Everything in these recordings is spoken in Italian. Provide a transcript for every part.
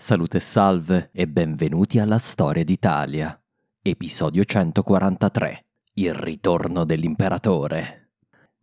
Salute e salve e benvenuti alla Storia d'Italia. Episodio 143. Il ritorno dell'imperatore.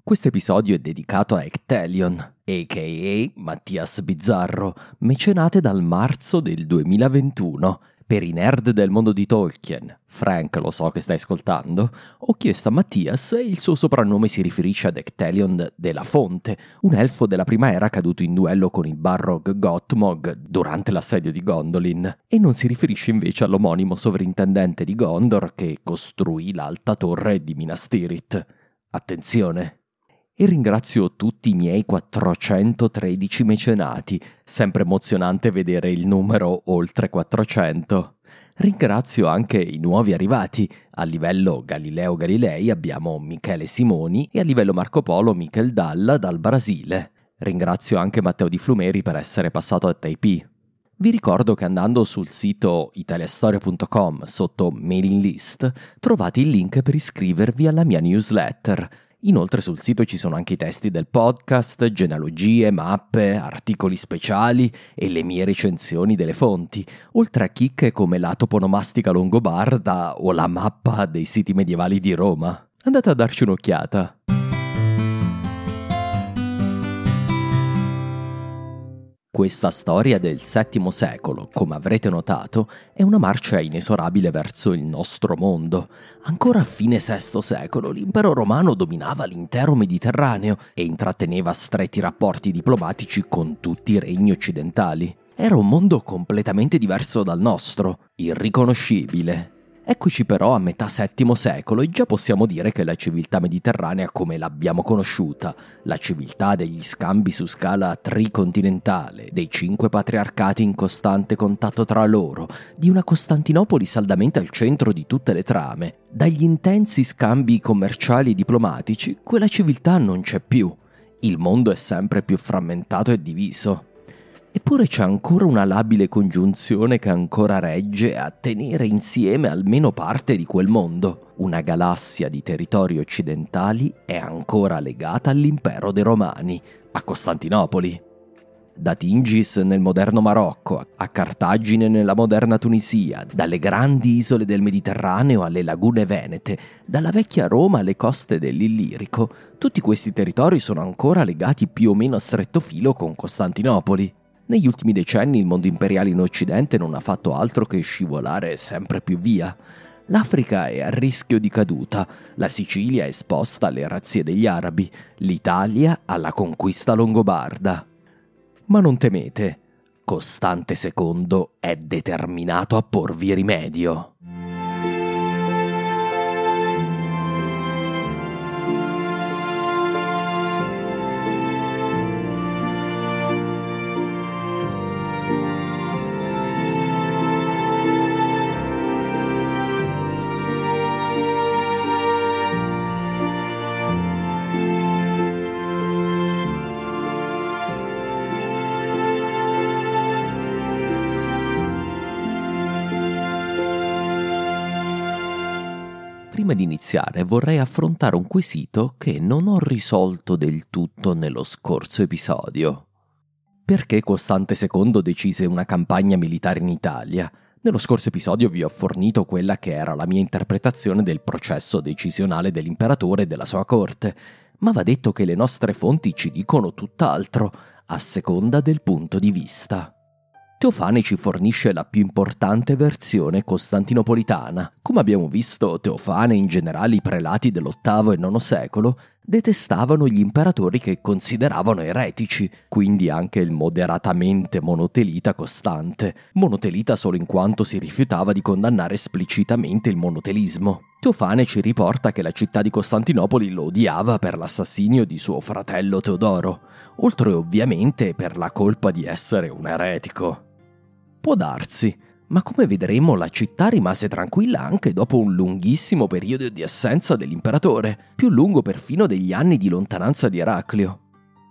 Questo episodio è dedicato a Ectelion, a.k.a. Mattias Bizzarro, mecenate dal marzo del 2021 per i nerd del mondo di Tolkien, Frank lo so che stai ascoltando, ho chiesto a Mattias se il suo soprannome si riferisce ad Ectelion della Fonte, un elfo della prima era caduto in duello con il Barrog Gottmog durante l'assedio di Gondolin, e non si riferisce invece all'omonimo sovrintendente di Gondor che costruì l'alta torre di Minas Tirith. Attenzione! E ringrazio tutti i miei 413 mecenati, sempre emozionante vedere il numero oltre 400. Ringrazio anche i nuovi arrivati. A livello Galileo Galilei abbiamo Michele Simoni e a livello Marco Polo Michel Dalla dal Brasile. Ringrazio anche Matteo Di Flumeri per essere passato a Taipei. Vi ricordo che andando sul sito italiastoria.com sotto mailing list trovate il link per iscrivervi alla mia newsletter Inoltre sul sito ci sono anche i testi del podcast, genealogie, mappe, articoli speciali e le mie recensioni delle fonti, oltre a chicche come la toponomastica longobarda o la mappa dei siti medievali di Roma. Andate a darci un'occhiata. Questa storia del VII secolo, come avrete notato, è una marcia inesorabile verso il nostro mondo. Ancora a fine VI secolo l'impero romano dominava l'intero Mediterraneo e intratteneva stretti rapporti diplomatici con tutti i regni occidentali. Era un mondo completamente diverso dal nostro, irriconoscibile, Eccoci però a metà VII secolo e già possiamo dire che la civiltà mediterranea come l'abbiamo conosciuta, la civiltà degli scambi su scala tricontinentale, dei cinque patriarcati in costante contatto tra loro, di una Costantinopoli saldamente al centro di tutte le trame, dagli intensi scambi commerciali e diplomatici, quella civiltà non c'è più. Il mondo è sempre più frammentato e diviso. Eppure c'è ancora una labile congiunzione che ancora regge a tenere insieme almeno parte di quel mondo. Una galassia di territori occidentali è ancora legata all'impero dei Romani, a Costantinopoli. Da Tingis nel moderno Marocco, a Cartagine nella moderna Tunisia, dalle grandi isole del Mediterraneo alle lagune venete, dalla vecchia Roma alle coste dell'Illirico, tutti questi territori sono ancora legati più o meno a stretto filo con Costantinopoli. Negli ultimi decenni il mondo imperiale in Occidente non ha fatto altro che scivolare sempre più via. L'Africa è a rischio di caduta, la Sicilia è esposta alle razzie degli arabi, l'Italia alla conquista longobarda. Ma non temete, Costante II è determinato a porvi rimedio. Iniziare vorrei affrontare un quesito che non ho risolto del tutto nello scorso episodio. Perché Costante II decise una campagna militare in Italia? Nello scorso episodio vi ho fornito quella che era la mia interpretazione del processo decisionale dell'imperatore e della sua corte, ma va detto che le nostre fonti ci dicono tutt'altro, a seconda del punto di vista. Teofane ci fornisce la più importante versione costantinopolitana. Come abbiamo visto, Teofane e in generale i prelati dell'VIII e IX secolo detestavano gli imperatori che consideravano eretici, quindi anche il moderatamente monotelita costante, monotelita solo in quanto si rifiutava di condannare esplicitamente il monotelismo. Teofane ci riporta che la città di Costantinopoli lo odiava per l'assassinio di suo fratello Teodoro, oltre ovviamente per la colpa di essere un eretico. Può darsi, ma come vedremo la città rimase tranquilla anche dopo un lunghissimo periodo di assenza dell'imperatore, più lungo perfino degli anni di lontananza di Eraclio.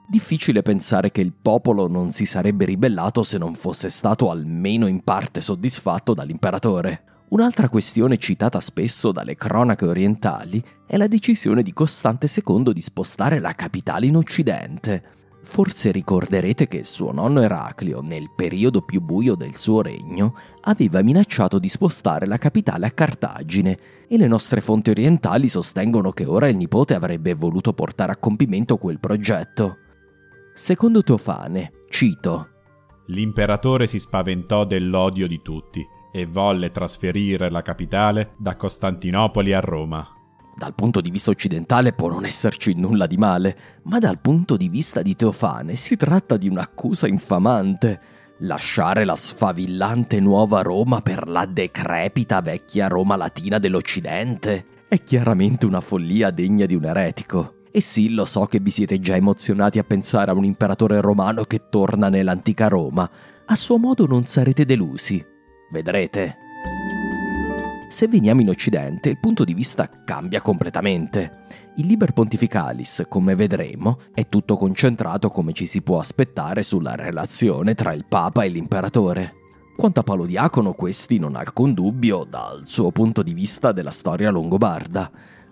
Difficile pensare che il popolo non si sarebbe ribellato se non fosse stato almeno in parte soddisfatto dall'imperatore. Un'altra questione citata spesso dalle cronache orientali è la decisione di Costante II di spostare la capitale in Occidente. Forse ricorderete che suo nonno Eraclio, nel periodo più buio del suo regno, aveva minacciato di spostare la capitale a Cartagine e le nostre fonti orientali sostengono che ora il nipote avrebbe voluto portare a compimento quel progetto. Secondo Teofane, cito, L'imperatore si spaventò dell'odio di tutti e volle trasferire la capitale da Costantinopoli a Roma. Dal punto di vista occidentale può non esserci nulla di male, ma dal punto di vista di Teofane si tratta di un'accusa infamante. Lasciare la sfavillante nuova Roma per la decrepita vecchia Roma latina dell'Occidente è chiaramente una follia degna di un eretico. E sì, lo so che vi siete già emozionati a pensare a un imperatore romano che torna nell'antica Roma. A suo modo non sarete delusi. Vedrete. Se veniamo in Occidente, il punto di vista cambia completamente. Il Liber Pontificalis, come vedremo, è tutto concentrato come ci si può aspettare sulla relazione tra il Papa e l'imperatore. Quanto a Paolo Diacono, questi non ha alcun dubbio dal suo punto di vista della storia longobarda.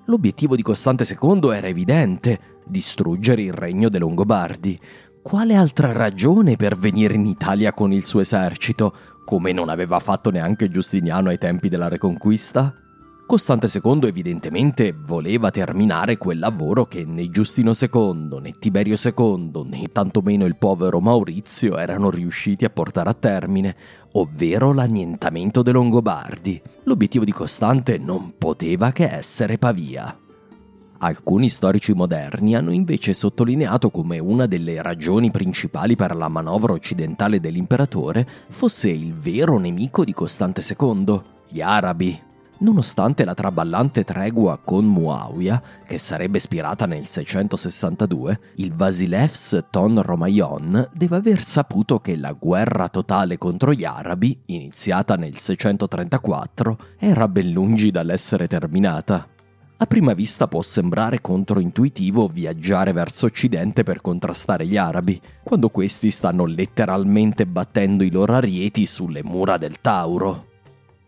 L'obiettivo di Costante II era evidente, distruggere il regno dei Longobardi. Quale altra ragione per venire in Italia con il suo esercito, come non aveva fatto neanche Giustiniano ai tempi della Reconquista? Costante II evidentemente voleva terminare quel lavoro che né Giustino II, né Tiberio II, né tantomeno il povero Maurizio erano riusciti a portare a termine, ovvero l'annientamento dei Longobardi. L'obiettivo di Costante non poteva che essere Pavia. Alcuni storici moderni hanno invece sottolineato come una delle ragioni principali per la manovra occidentale dell'imperatore fosse il vero nemico di Costante II, gli arabi. Nonostante la traballante tregua con Muawiyah, che sarebbe ispirata nel 662, il Vasilevs Ton Romayon deve aver saputo che la guerra totale contro gli arabi, iniziata nel 634, era ben lungi dall'essere terminata. A prima vista può sembrare controintuitivo viaggiare verso occidente per contrastare gli arabi, quando questi stanno letteralmente battendo i loro arieti sulle mura del Tauro.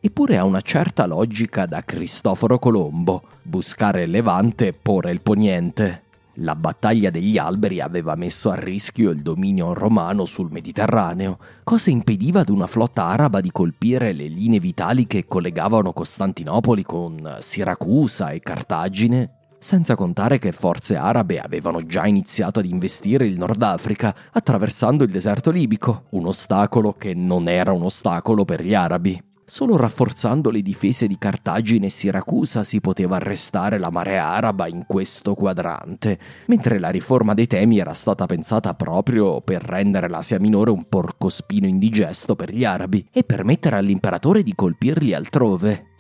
Eppure ha una certa logica da Cristoforo Colombo, buscare il Levante e porre il Poniente. La battaglia degli alberi aveva messo a rischio il dominio romano sul Mediterraneo, cosa impediva ad una flotta araba di colpire le linee vitali che collegavano Costantinopoli con Siracusa e Cartagine, senza contare che forze arabe avevano già iniziato ad investire il Nord Africa attraversando il deserto libico, un ostacolo che non era un ostacolo per gli arabi. Solo rafforzando le difese di Cartagine e Siracusa si poteva arrestare la marea araba in questo quadrante, mentre la riforma dei temi era stata pensata proprio per rendere l'Asia Minore un porcospino indigesto per gli arabi e permettere all'imperatore di colpirli altrove.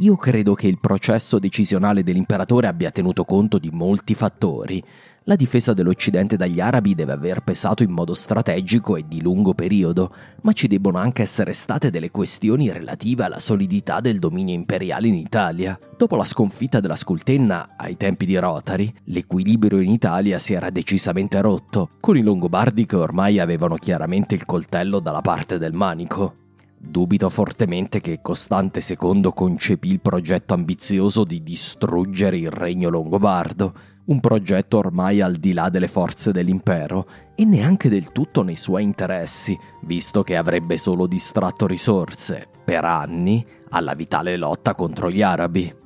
Io credo che il processo decisionale dell'imperatore abbia tenuto conto di molti fattori, la difesa dell'Occidente dagli arabi deve aver pesato in modo strategico e di lungo periodo, ma ci debbono anche essere state delle questioni relative alla solidità del dominio imperiale in Italia. Dopo la sconfitta della Scultenna ai tempi di Rotari, l'equilibrio in Italia si era decisamente rotto, con i Longobardi che ormai avevano chiaramente il coltello dalla parte del manico. Dubito fortemente che Costante II concepì il progetto ambizioso di distruggere il regno longobardo, un progetto ormai al di là delle forze dell'impero e neanche del tutto nei suoi interessi, visto che avrebbe solo distratto risorse, per anni, alla vitale lotta contro gli arabi.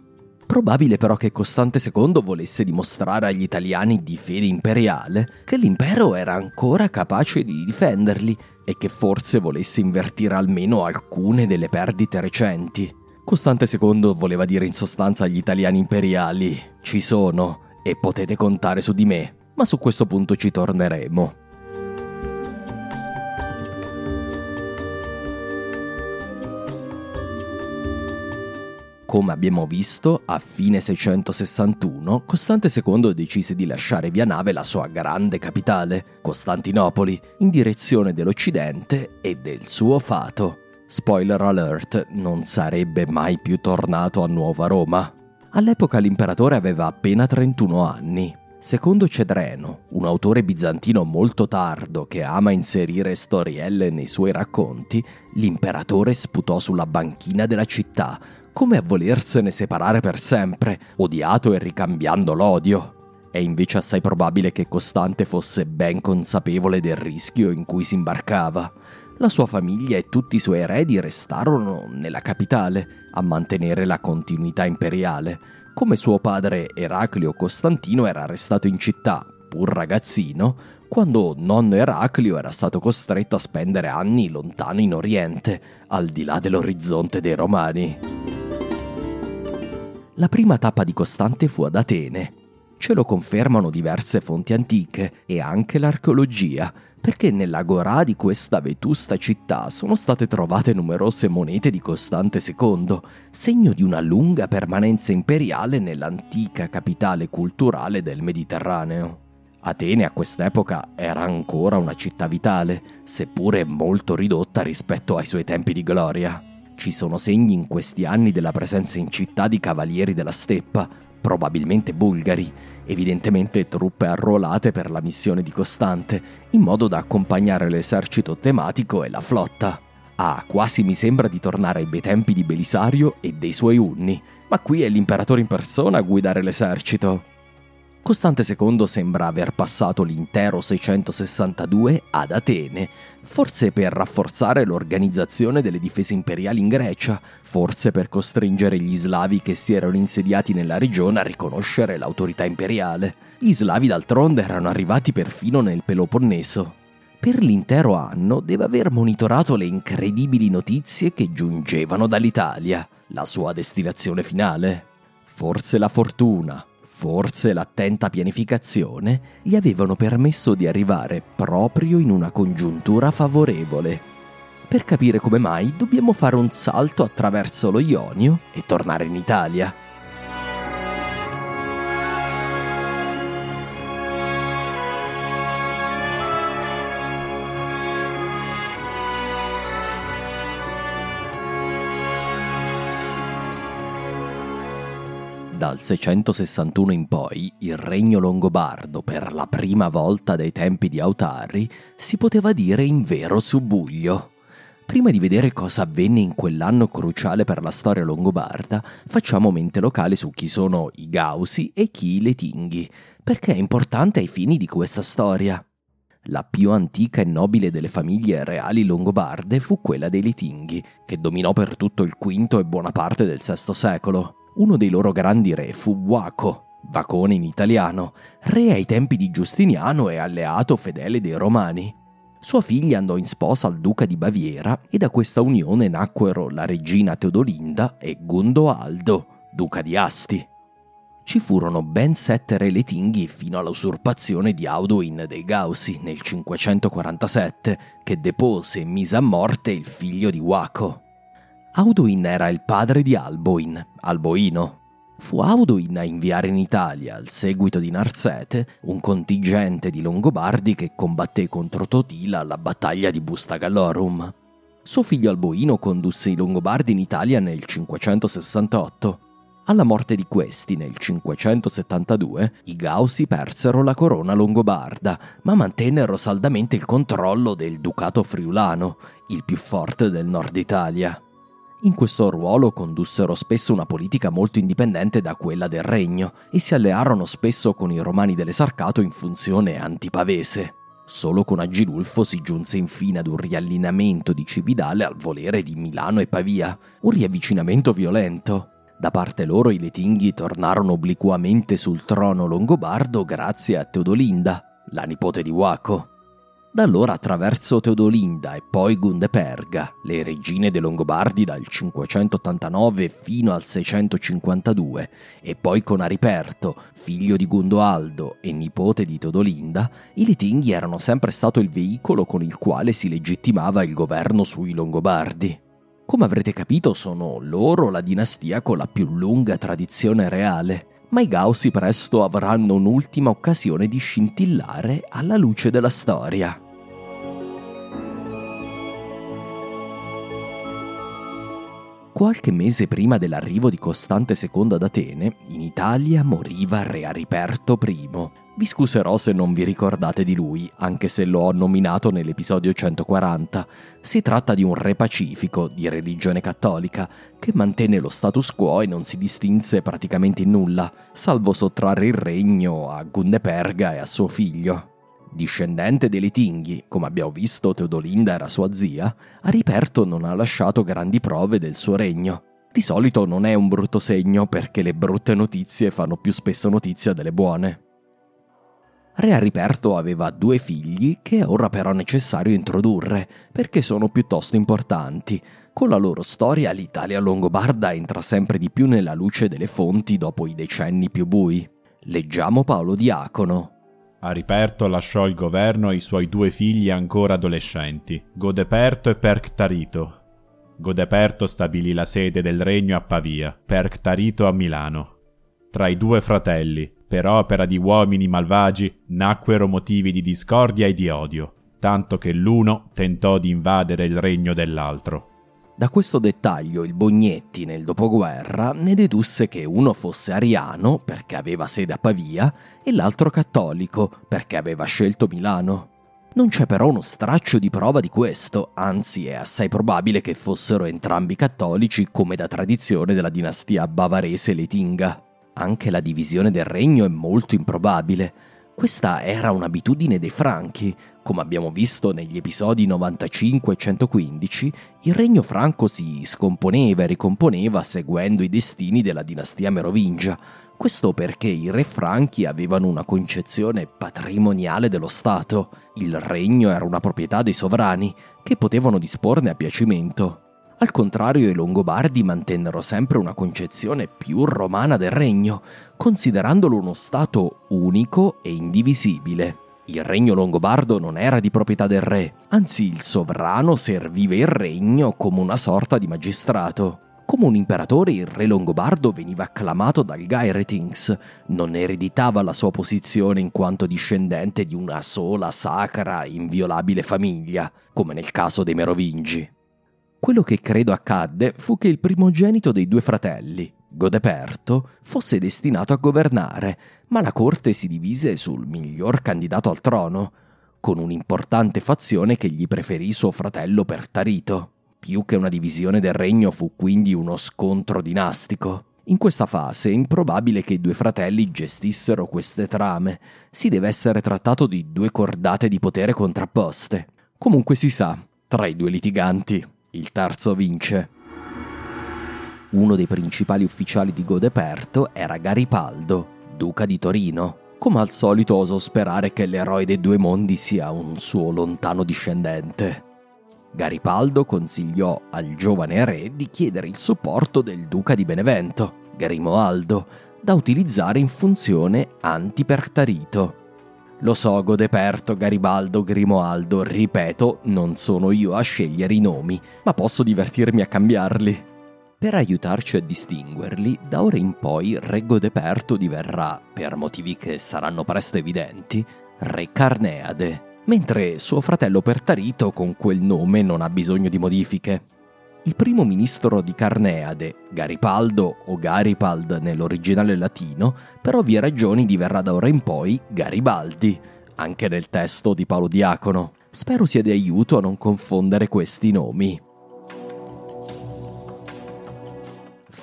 Probabile però che Costante II volesse dimostrare agli italiani di fede imperiale che l'impero era ancora capace di difenderli e che forse volesse invertire almeno alcune delle perdite recenti. Costante II voleva dire in sostanza agli italiani imperiali ci sono e potete contare su di me, ma su questo punto ci torneremo. Come abbiamo visto, a fine 661 Costante II decise di lasciare via nave la sua grande capitale, Costantinopoli, in direzione dell'Occidente e del suo fato. Spoiler alert, non sarebbe mai più tornato a Nuova Roma. All'epoca l'imperatore aveva appena 31 anni. Secondo Cedreno, un autore bizantino molto tardo che ama inserire storielle nei suoi racconti, l'imperatore sputò sulla banchina della città, come a volersene separare per sempre, odiato e ricambiando l'odio. È invece assai probabile che Costante fosse ben consapevole del rischio in cui si imbarcava. La sua famiglia e tutti i suoi eredi restarono nella capitale a mantenere la continuità imperiale, come suo padre Eraclio Costantino era restato in città, pur ragazzino, quando nonno Eraclio era stato costretto a spendere anni lontano in Oriente, al di là dell'orizzonte dei Romani. La prima tappa di Costante fu ad Atene. Ce lo confermano diverse fonti antiche e anche l'archeologia, perché nell'agorà di questa vetusta città sono state trovate numerose monete di Costante II, segno di una lunga permanenza imperiale nell'antica capitale culturale del Mediterraneo. Atene a quest'epoca era ancora una città vitale, seppure molto ridotta rispetto ai suoi tempi di gloria. Ci sono segni in questi anni della presenza in città di cavalieri della steppa, probabilmente bulgari, evidentemente truppe arruolate per la missione di Costante, in modo da accompagnare l'esercito tematico e la flotta. Ah, quasi mi sembra di tornare ai bei tempi di Belisario e dei suoi unni, ma qui è l'imperatore in persona a guidare l'esercito. Costante II sembra aver passato l'intero 662 ad Atene, forse per rafforzare l'organizzazione delle difese imperiali in Grecia, forse per costringere gli slavi che si erano insediati nella regione a riconoscere l'autorità imperiale. Gli slavi d'altronde erano arrivati perfino nel Peloponneso. Per l'intero anno deve aver monitorato le incredibili notizie che giungevano dall'Italia, la sua destinazione finale. Forse la fortuna, Forse l'attenta pianificazione gli avevano permesso di arrivare proprio in una congiuntura favorevole. Per capire come mai dobbiamo fare un salto attraverso lo Ionio e tornare in Italia. Dal 661 in poi il regno longobardo, per la prima volta dai tempi di Autari, si poteva dire in vero subbuglio. Prima di vedere cosa avvenne in quell'anno cruciale per la storia longobarda, facciamo mente locale su chi sono i Gausi e chi i Letinghi, perché è importante ai fini di questa storia. La più antica e nobile delle famiglie reali longobarde fu quella dei Letinghi, che dominò per tutto il V e buona parte del VI secolo. Uno dei loro grandi re fu Waco, Vacone in italiano, re ai tempi di Giustiniano e alleato fedele dei Romani. Sua figlia andò in sposa al duca di Baviera e da questa unione nacquero la regina Teodolinda e Gundoaldo, duca di Asti. Ci furono ben sette re letinghi fino all'usurpazione di Audoin dei Gausi nel 547, che depose e mise a morte il figlio di Waco. Auduin era il padre di Alboin, Alboino. Fu Auduin a inviare in Italia, al seguito di Narsete, un contingente di Longobardi che combatté contro Totila alla battaglia di Busta Gallorum. Suo figlio Alboino condusse i Longobardi in Italia nel 568. Alla morte di questi, nel 572, i Gausi persero la corona longobarda, ma mantennero saldamente il controllo del Ducato Friulano, il più forte del nord Italia. In questo ruolo condussero spesso una politica molto indipendente da quella del regno e si allearono spesso con i romani dell'esarcato in funzione antipavese. Solo con Agilulfo si giunse infine ad un riallineamento di Cividale al volere di Milano e Pavia, un riavvicinamento violento. Da parte loro i Letinghi tornarono obliquamente sul trono longobardo grazie a Teodolinda, la nipote di Waco. Da allora attraverso Teodolinda e poi Gundeperga, le regine dei Longobardi dal 589 fino al 652, e poi con Ariperto, figlio di Gundoaldo e nipote di Teodolinda, i Litinghi erano sempre stato il veicolo con il quale si legittimava il governo sui Longobardi. Come avrete capito sono loro la dinastia con la più lunga tradizione reale, ma i Gausi presto avranno un'ultima occasione di scintillare alla luce della storia. Qualche mese prima dell'arrivo di Costante II ad Atene, in Italia moriva Re Ariperto I. Vi scuserò se non vi ricordate di lui, anche se lo ho nominato nell'episodio 140. Si tratta di un re pacifico, di religione cattolica, che mantenne lo status quo e non si distinse praticamente in nulla, salvo sottrarre il regno a Gundeperga e a suo figlio. Discendente dei Litinghi, come abbiamo visto Teodolinda era sua zia, Ariperto non ha lasciato grandi prove del suo regno. Di solito non è un brutto segno perché le brutte notizie fanno più spesso notizia delle buone. Re Ariperto aveva due figli che è ora però necessario introdurre perché sono piuttosto importanti. Con la loro storia l'Italia longobarda entra sempre di più nella luce delle fonti dopo i decenni più bui. Leggiamo Paolo Diacono, Ariperto lasciò il governo ai suoi due figli ancora adolescenti, Godeperto e Perctarito. Godeperto stabilì la sede del regno a Pavia, Perctarito a Milano. Tra i due fratelli, per opera di uomini malvagi, nacquero motivi di discordia e di odio, tanto che l'uno tentò di invadere il regno dell'altro. Da questo dettaglio il Bognetti nel dopoguerra ne dedusse che uno fosse ariano perché aveva sede a Pavia e l'altro cattolico perché aveva scelto Milano. Non c'è però uno straccio di prova di questo, anzi è assai probabile che fossero entrambi cattolici come da tradizione della dinastia bavarese Letinga. Anche la divisione del regno è molto improbabile. Questa era un'abitudine dei Franchi, come abbiamo visto negli episodi 95 e 115, il regno franco si scomponeva e ricomponeva seguendo i destini della dinastia merovingia. Questo perché i re franchi avevano una concezione patrimoniale dello Stato. Il regno era una proprietà dei sovrani, che potevano disporne a piacimento. Al contrario, i Longobardi mantennero sempre una concezione più romana del regno, considerandolo uno Stato unico e indivisibile. Il regno longobardo non era di proprietà del re, anzi il sovrano serviva il regno come una sorta di magistrato. Come un imperatore il re longobardo veniva acclamato dal Gairetings, non ereditava la sua posizione in quanto discendente di una sola sacra, inviolabile famiglia, come nel caso dei Merovingi. Quello che credo accadde fu che il primogenito dei due fratelli, Godeperto, fosse destinato a governare, ma la corte si divise sul miglior candidato al trono, con un'importante fazione che gli preferì suo fratello Pertarito. Più che una divisione del regno fu quindi uno scontro dinastico. In questa fase è improbabile che i due fratelli gestissero queste trame, si deve essere trattato di due cordate di potere contrapposte. Comunque si sa, tra i due litiganti, il terzo vince. Uno dei principali ufficiali di Godeperto era Garipaldo, duca di Torino. Come al solito oso sperare che l'eroe dei due mondi sia un suo lontano discendente. Garipaldo consigliò al giovane re di chiedere il supporto del duca di Benevento, Grimoaldo, da utilizzare in funzione antipertarito. Lo so, Godeperto, Garibaldo, Grimoaldo, ripeto, non sono io a scegliere i nomi, ma posso divertirmi a cambiarli. Per aiutarci a distinguerli, da ora in poi Re Godeperto diverrà, per motivi che saranno presto evidenti, Re Carneade, mentre suo fratello Pertarito con quel nome non ha bisogno di modifiche. Il primo ministro di Carneade, Garipaldo o Garipald nell'originale latino, per ovvie ragioni diverrà da ora in poi Garibaldi, anche nel testo di Paolo Diacono. Spero sia di aiuto a non confondere questi nomi.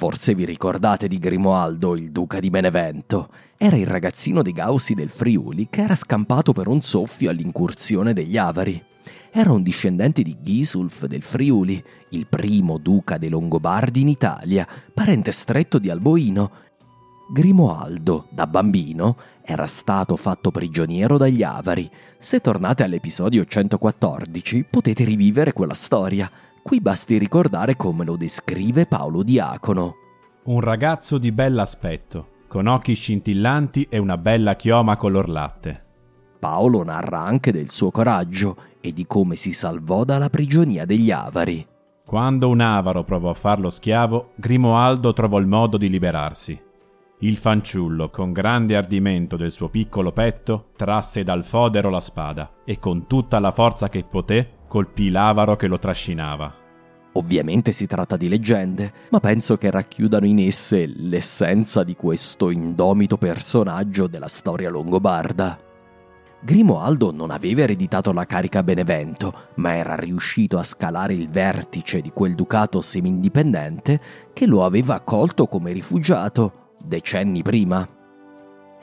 Forse vi ricordate di Grimoaldo, il duca di Benevento. Era il ragazzino dei Gaussi del Friuli che era scampato per un soffio all'incursione degli Avari. Era un discendente di Gisulf del Friuli, il primo duca dei Longobardi in Italia, parente stretto di Alboino. Grimoaldo, da bambino, era stato fatto prigioniero dagli Avari. Se tornate all'episodio 114 potete rivivere quella storia. Qui basti ricordare come lo descrive Paolo Diacono. Un ragazzo di bell'aspetto, con occhi scintillanti e una bella chioma color latte. Paolo narra anche del suo coraggio e di come si salvò dalla prigionia degli avari. Quando un avaro provò a farlo schiavo, Grimoaldo trovò il modo di liberarsi. Il fanciullo, con grande ardimento del suo piccolo petto, trasse dal fodero la spada e con tutta la forza che poté colpì l'avaro che lo trascinava. Ovviamente si tratta di leggende, ma penso che racchiudano in esse l'essenza di questo indomito personaggio della storia longobarda. Grimoaldo non aveva ereditato la carica a Benevento, ma era riuscito a scalare il vertice di quel ducato semi-indipendente che lo aveva accolto come rifugiato decenni prima.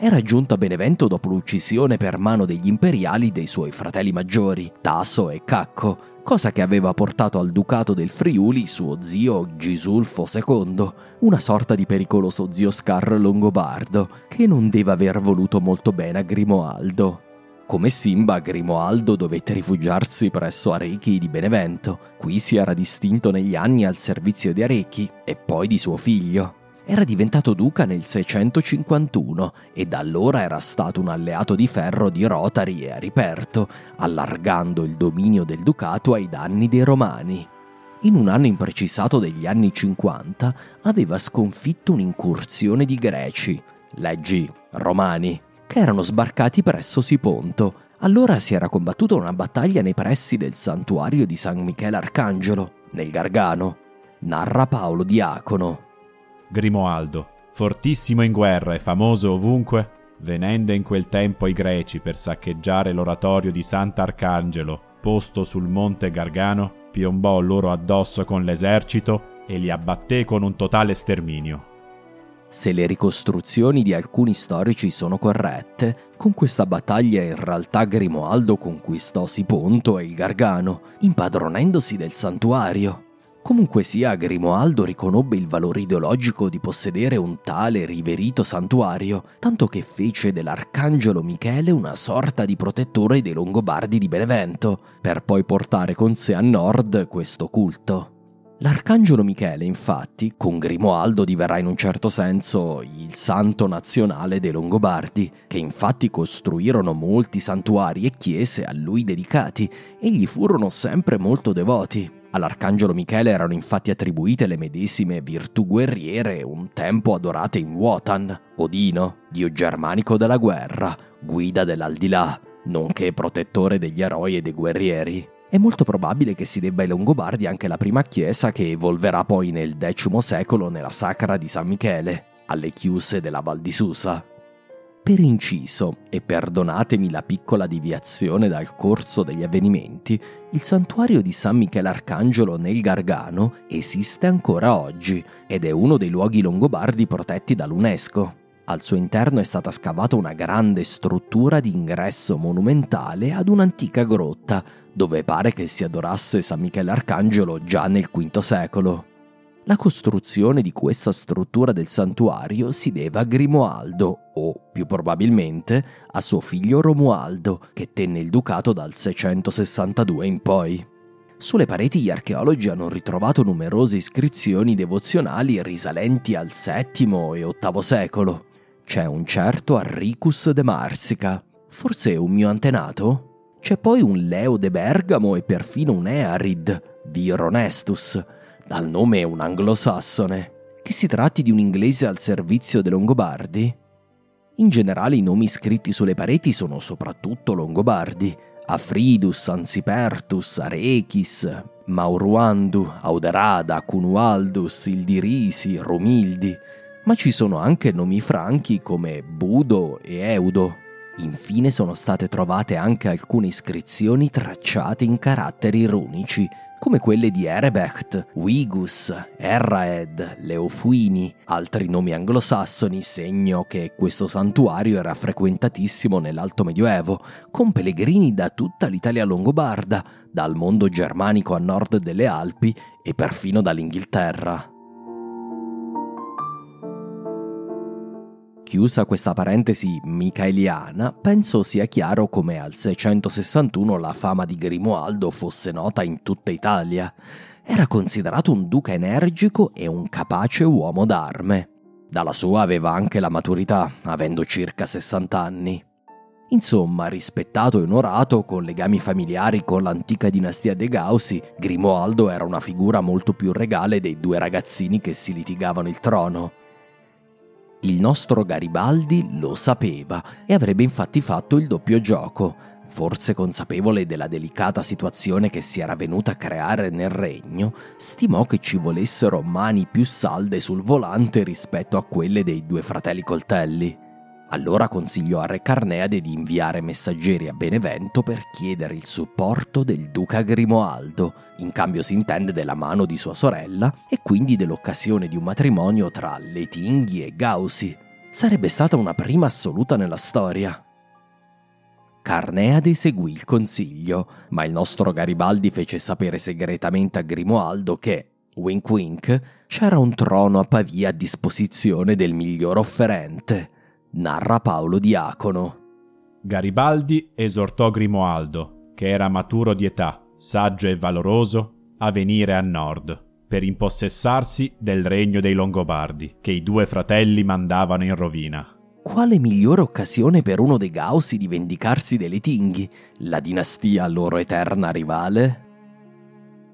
Era giunto a Benevento dopo l'uccisione per mano degli imperiali dei suoi fratelli maggiori, Tasso e Cacco, cosa che aveva portato al ducato del Friuli suo zio Gisulfo II, una sorta di pericoloso zio Scar longobardo, che non deve aver voluto molto bene a Grimoaldo. Come Simba, Grimoaldo dovette rifugiarsi presso Arechi di Benevento. Qui si era distinto negli anni al servizio di Arechi e poi di suo figlio. Era diventato duca nel 651 e da allora era stato un alleato di ferro di Rotari e Ariperto, allargando il dominio del ducato ai danni dei romani. In un anno imprecisato degli anni 50 aveva sconfitto un'incursione di greci, leggi romani, che erano sbarcati presso Siponto. Allora si era combattuta una battaglia nei pressi del santuario di San Michele Arcangelo, nel Gargano. Narra Paolo Diacono. Grimoaldo, fortissimo in guerra e famoso ovunque, venendo in quel tempo i greci per saccheggiare l'oratorio di Sant'Arcangelo, posto sul monte Gargano, piombò loro addosso con l'esercito e li abbatté con un totale sterminio. Se le ricostruzioni di alcuni storici sono corrette, con questa battaglia in realtà Grimoaldo conquistò Siponto e il Gargano, impadronendosi del santuario. Comunque sia, Grimoaldo riconobbe il valore ideologico di possedere un tale riverito santuario, tanto che fece dell'arcangelo Michele una sorta di protettore dei Longobardi di Benevento, per poi portare con sé a nord questo culto. L'arcangelo Michele, infatti, con Grimoaldo diverrà in un certo senso il santo nazionale dei Longobardi, che infatti costruirono molti santuari e chiese a lui dedicati e gli furono sempre molto devoti. All'arcangelo Michele erano infatti attribuite le medesime virtù guerriere un tempo adorate in Wotan, Odino, dio germanico della guerra, guida dell'aldilà, nonché protettore degli eroi e dei guerrieri. È molto probabile che si debba ai Longobardi anche la prima chiesa che evolverà poi nel X secolo nella sacra di San Michele, alle chiuse della Val di Susa. Per inciso, e perdonatemi la piccola deviazione dal corso degli avvenimenti, il santuario di San Michele Arcangelo nel Gargano esiste ancora oggi ed è uno dei luoghi longobardi protetti dall'UNESCO. Al suo interno è stata scavata una grande struttura di ingresso monumentale ad un'antica grotta, dove pare che si adorasse San Michele Arcangelo già nel V secolo. La costruzione di questa struttura del santuario si deve a Grimoaldo, o più probabilmente a suo figlio Romualdo, che tenne il ducato dal 662 in poi. Sulle pareti gli archeologi hanno ritrovato numerose iscrizioni devozionali risalenti al VII e VIII secolo. C'è un certo Arricus de Marsica, forse un mio antenato? C'è poi un Leo de Bergamo e perfino un Earid, Vir Honestus, dal nome un anglosassone. Che si tratti di un inglese al servizio dei Longobardi? In generale i nomi scritti sulle pareti sono soprattutto longobardi. Afridus, Ansipertus, Arechis, Mauruandu, Auderada, Cunualdus, Ildirisi, Romildi, ma ci sono anche nomi franchi come Budo e Eudo. Infine sono state trovate anche alcune iscrizioni tracciate in caratteri runici, come quelle di Erebecht, Wigus, Erraed, Leofuini, altri nomi anglosassoni, segno che questo santuario era frequentatissimo nell'Alto Medioevo, con pellegrini da tutta l'Italia longobarda, dal mondo germanico a nord delle Alpi e perfino dall'Inghilterra. Chiusa questa parentesi michaeliana, penso sia chiaro come al 661 la fama di Grimoaldo fosse nota in tutta Italia. Era considerato un duca energico e un capace uomo d'arme. Dalla sua aveva anche la maturità, avendo circa 60 anni. Insomma, rispettato e onorato, con legami familiari con l'antica dinastia dei Gausi, Grimoaldo era una figura molto più regale dei due ragazzini che si litigavano il trono. Il nostro Garibaldi lo sapeva e avrebbe infatti fatto il doppio gioco. forse consapevole della delicata situazione che si era venuta a creare nel regno, stimò che ci volessero mani più salde sul volante rispetto a quelle dei due fratelli coltelli. Allora consigliò a Re Carneade di inviare messaggeri a Benevento per chiedere il supporto del duca Grimoaldo, in cambio si intende della mano di sua sorella e quindi dell'occasione di un matrimonio tra Letinghi e Gausi. Sarebbe stata una prima assoluta nella storia. Carneade seguì il consiglio, ma il nostro Garibaldi fece sapere segretamente a Grimoaldo che, wink wink, c'era un trono a Pavia a disposizione del miglior offerente narra Paolo Diacono. Garibaldi esortò Grimoaldo, che era maturo di età, saggio e valoroso, a venire a nord, per impossessarsi del regno dei Longobardi, che i due fratelli mandavano in rovina. Quale migliore occasione per uno dei Gaussi di vendicarsi dei Tinghi, la dinastia loro eterna rivale?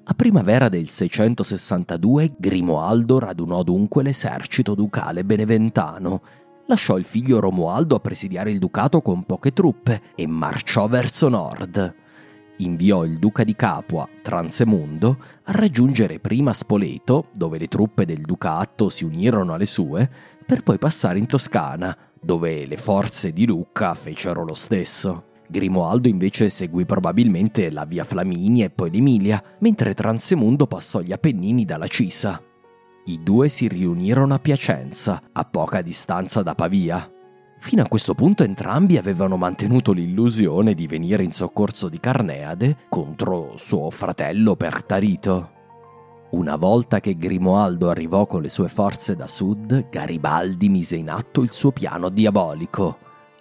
A primavera del 662 Grimoaldo radunò dunque l'esercito ducale beneventano lasciò il figlio Romualdo a presidiare il ducato con poche truppe e marciò verso nord. Inviò il duca di Capua, Transemundo, a raggiungere prima Spoleto, dove le truppe del ducato si unirono alle sue, per poi passare in Toscana, dove le forze di Lucca fecero lo stesso. Grimoaldo invece seguì probabilmente la via Flaminia e poi l'Emilia, mentre Transemundo passò gli Appennini dalla Cisa. I due si riunirono a Piacenza, a poca distanza da Pavia. Fino a questo punto entrambi avevano mantenuto l'illusione di venire in soccorso di Carneade contro suo fratello Pertarito. Una volta che Grimoaldo arrivò con le sue forze da sud, Garibaldi mise in atto il suo piano diabolico.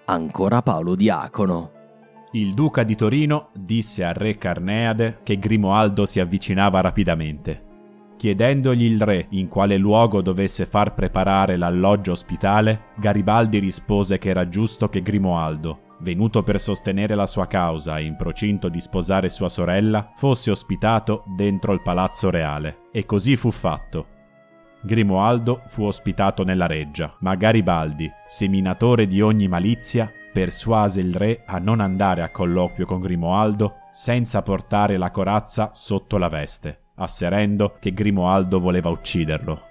Ancora Paolo Diacono. Il duca di Torino disse al re Carneade che Grimoaldo si avvicinava rapidamente Chiedendogli il re in quale luogo dovesse far preparare l'alloggio ospitale, Garibaldi rispose che era giusto che Grimoaldo, venuto per sostenere la sua causa e in procinto di sposare sua sorella, fosse ospitato dentro il palazzo reale. E così fu fatto. Grimoaldo fu ospitato nella reggia, ma Garibaldi, seminatore di ogni malizia, persuase il re a non andare a colloquio con Grimoaldo senza portare la corazza sotto la veste asserendo che Grimoaldo voleva ucciderlo.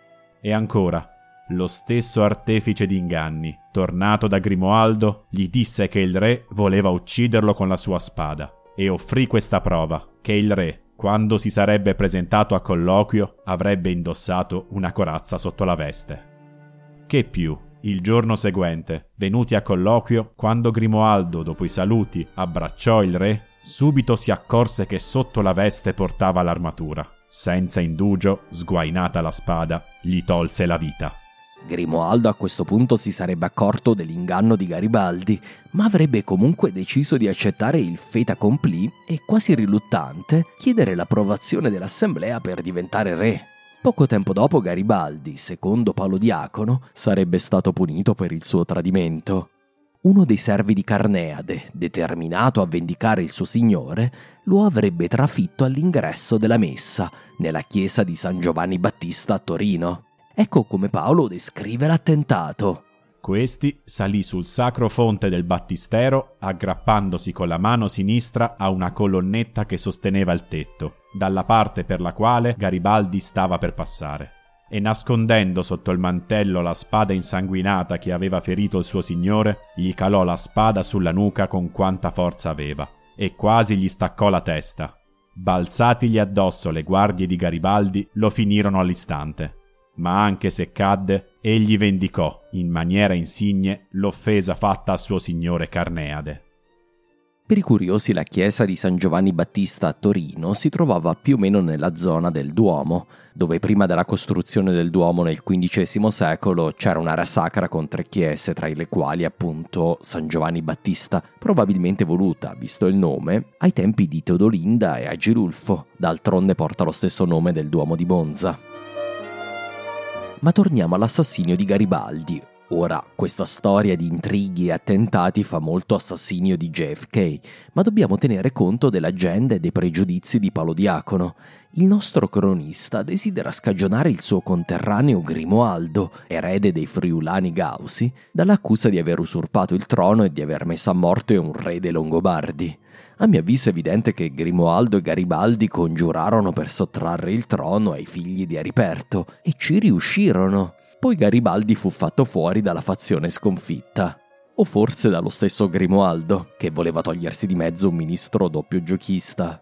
E ancora, lo stesso artefice di inganni, tornato da Grimoaldo, gli disse che il re voleva ucciderlo con la sua spada, e offrì questa prova, che il re, quando si sarebbe presentato a colloquio, avrebbe indossato una corazza sotto la veste. Che più, il giorno seguente, venuti a colloquio, quando Grimoaldo, dopo i saluti, abbracciò il re, subito si accorse che sotto la veste portava l'armatura. Senza indugio, sguainata la spada, gli tolse la vita. Grimoaldo a questo punto si sarebbe accorto dell'inganno di Garibaldi, ma avrebbe comunque deciso di accettare il fait accompli e, quasi riluttante, chiedere l'approvazione dell'assemblea per diventare re. Poco tempo dopo Garibaldi, secondo Paolo Diacono, sarebbe stato punito per il suo tradimento. Uno dei servi di Carneade, determinato a vendicare il suo signore, lo avrebbe trafitto all'ingresso della messa, nella chiesa di San Giovanni Battista a Torino. Ecco come Paolo descrive l'attentato. Questi salì sul sacro fonte del battistero aggrappandosi con la mano sinistra a una colonnetta che sosteneva il tetto, dalla parte per la quale Garibaldi stava per passare e nascondendo sotto il mantello la spada insanguinata che aveva ferito il suo signore, gli calò la spada sulla nuca con quanta forza aveva, e quasi gli staccò la testa. Balzatigli addosso le guardie di Garibaldi, lo finirono all'istante. Ma anche se cadde, egli vendicò, in maniera insigne, l'offesa fatta a suo signore Carneade. Per i curiosi la chiesa di San Giovanni Battista a Torino si trovava più o meno nella zona del Duomo, dove prima della costruzione del Duomo nel XV secolo c'era un'area sacra con tre chiese, tra le quali appunto San Giovanni Battista, probabilmente voluta, visto il nome, ai tempi di Teodolinda e Agirulfo, d'altronde porta lo stesso nome del Duomo di Monza. Ma torniamo all'assassinio di Garibaldi, Ora, questa storia di intrighi e attentati fa molto assassinio di JFK, ma dobbiamo tenere conto dell'agenda e dei pregiudizi di Paolo Diacono. Il nostro cronista desidera scagionare il suo conterraneo Grimoaldo, erede dei friulani Gausi, dall'accusa di aver usurpato il trono e di aver messo a morte un re dei Longobardi. A mio avviso è evidente che Grimoaldo e Garibaldi congiurarono per sottrarre il trono ai figli di Ariperto e ci riuscirono. Poi Garibaldi fu fatto fuori dalla fazione sconfitta. O forse dallo stesso Grimoaldo, che voleva togliersi di mezzo un ministro doppio giochista.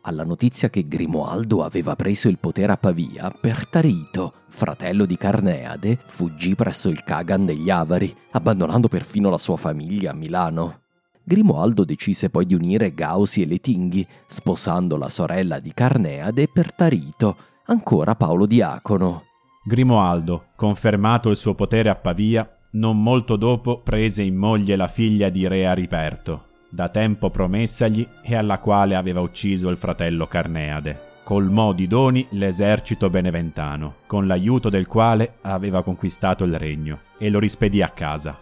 Alla notizia che Grimoaldo aveva preso il potere a Pavia, Pertarito, fratello di Carneade, fuggì presso il Kagan degli Avari, abbandonando perfino la sua famiglia a Milano. Grimoaldo decise poi di unire Gausi e Letinghi, sposando la sorella di Carneade Pertarito, ancora Paolo Diacono. Grimoaldo, confermato il suo potere a Pavia, non molto dopo prese in moglie la figlia di re Ariperto, da tempo promessagli e alla quale aveva ucciso il fratello Carneade. Colmò di doni l'esercito beneventano, con l'aiuto del quale aveva conquistato il regno, e lo rispedì a casa.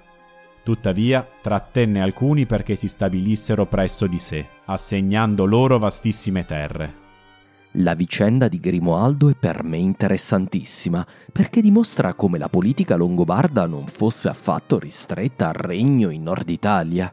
Tuttavia, trattenne alcuni perché si stabilissero presso di sé, assegnando loro vastissime terre, la vicenda di Grimoaldo è per me interessantissima perché dimostra come la politica longobarda non fosse affatto ristretta al regno in Nord Italia.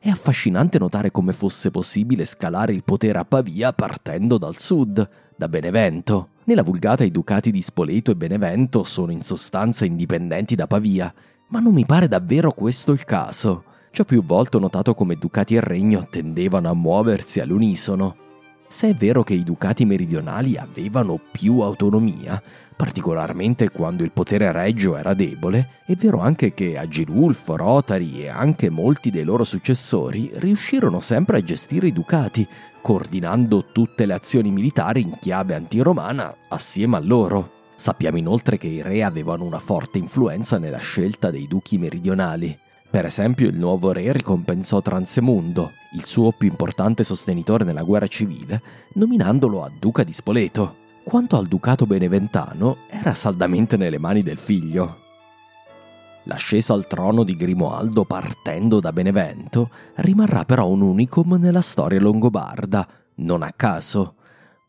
È affascinante notare come fosse possibile scalare il potere a Pavia partendo dal sud, da Benevento. Nella vulgata i ducati di Spoleto e Benevento sono in sostanza indipendenti da Pavia, ma non mi pare davvero questo il caso. Ci ho più volte notato come ducati e regno tendevano a muoversi all'unisono. Se è vero che i ducati meridionali avevano più autonomia, particolarmente quando il potere regio era debole, è vero anche che Agilulfo, Rotari e anche molti dei loro successori riuscirono sempre a gestire i ducati, coordinando tutte le azioni militari in chiave antiromana assieme a loro. Sappiamo inoltre che i re avevano una forte influenza nella scelta dei duchi meridionali. Per esempio, il nuovo re ricompensò Transemundo, il suo più importante sostenitore nella guerra civile, nominandolo a duca di Spoleto. Quanto al ducato beneventano, era saldamente nelle mani del figlio. L'ascesa al trono di Grimoaldo partendo da Benevento rimarrà però un unicum nella storia longobarda, non a caso.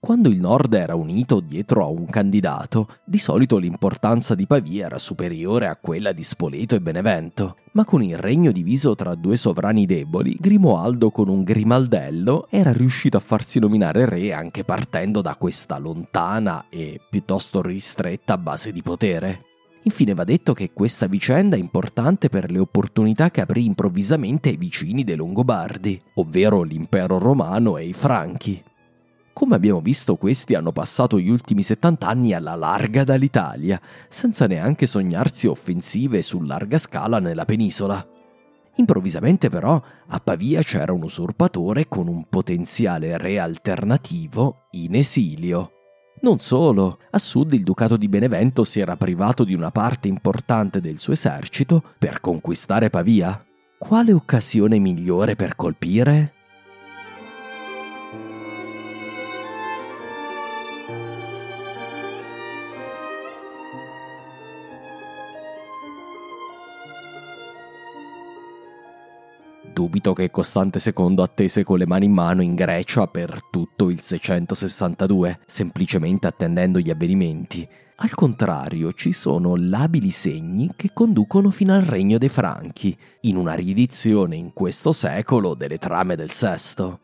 Quando il nord era unito dietro a un candidato, di solito l'importanza di Pavia era superiore a quella di Spoleto e Benevento, ma con il regno diviso tra due sovrani deboli, Grimoaldo con un grimaldello era riuscito a farsi nominare re anche partendo da questa lontana e piuttosto ristretta base di potere. Infine va detto che questa vicenda è importante per le opportunità che aprì improvvisamente ai vicini dei Longobardi, ovvero l'impero romano e i Franchi. Come abbiamo visto, questi hanno passato gli ultimi 70 anni alla larga dall'Italia, senza neanche sognarsi offensive su larga scala nella penisola. Improvvisamente però a Pavia c'era un usurpatore con un potenziale re alternativo in esilio. Non solo, a sud il ducato di Benevento si era privato di una parte importante del suo esercito per conquistare Pavia. Quale occasione migliore per colpire? Dubito che Costante II attese con le mani in mano in Grecia per tutto il 662, semplicemente attendendo gli avvenimenti. Al contrario, ci sono labili segni che conducono fino al regno dei Franchi, in una riedizione in questo secolo delle trame del Sesto.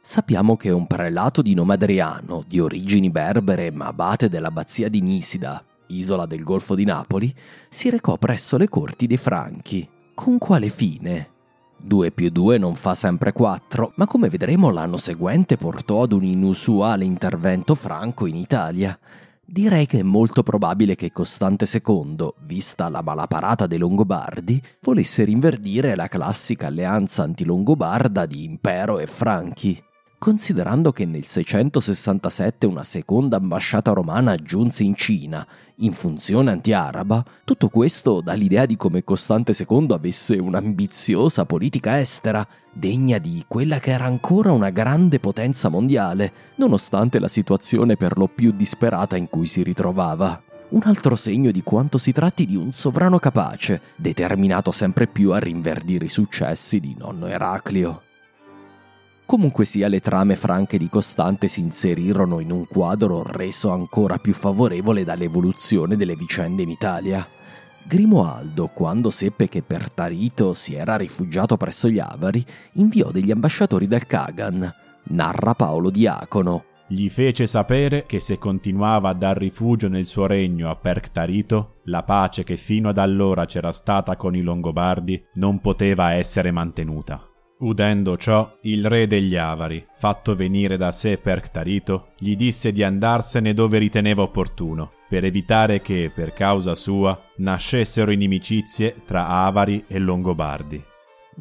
Sappiamo che un prelato di nome Adriano, di origini berbere ma abate dell'abbazia di Nisida, isola del Golfo di Napoli, si recò presso le corti dei Franchi. Con quale fine? 2 più 2 non fa sempre 4, ma come vedremo l'anno seguente portò ad un inusuale intervento franco in Italia. Direi che è molto probabile che Costante II, vista la malaparata dei Longobardi, volesse rinverdire la classica alleanza antilongobarda di impero e franchi. Considerando che nel 667 una seconda ambasciata romana giunse in Cina, in funzione anti-araba, tutto questo dà l'idea di come Costante II avesse un'ambiziosa politica estera, degna di quella che era ancora una grande potenza mondiale, nonostante la situazione per lo più disperata in cui si ritrovava. un altro segno di quanto si tratti di un sovrano capace, determinato sempre più a rinverdire i successi di nonno Eraclio. Comunque sia, le trame franche di Costante si inserirono in un quadro reso ancora più favorevole dall'evoluzione delle vicende in Italia. Grimoaldo, quando seppe che Pertarito si era rifugiato presso gli Avari, inviò degli ambasciatori dal Kagan, narra Paolo Diacono. Gli fece sapere che se continuava a dar rifugio nel suo regno a Perctarito, la pace che fino ad allora c'era stata con i Longobardi non poteva essere mantenuta. Udendo ciò, il re degli Avari, fatto venire da sé Perctarito, gli disse di andarsene dove riteneva opportuno, per evitare che, per causa sua, nascessero inimicizie tra Avari e Longobardi.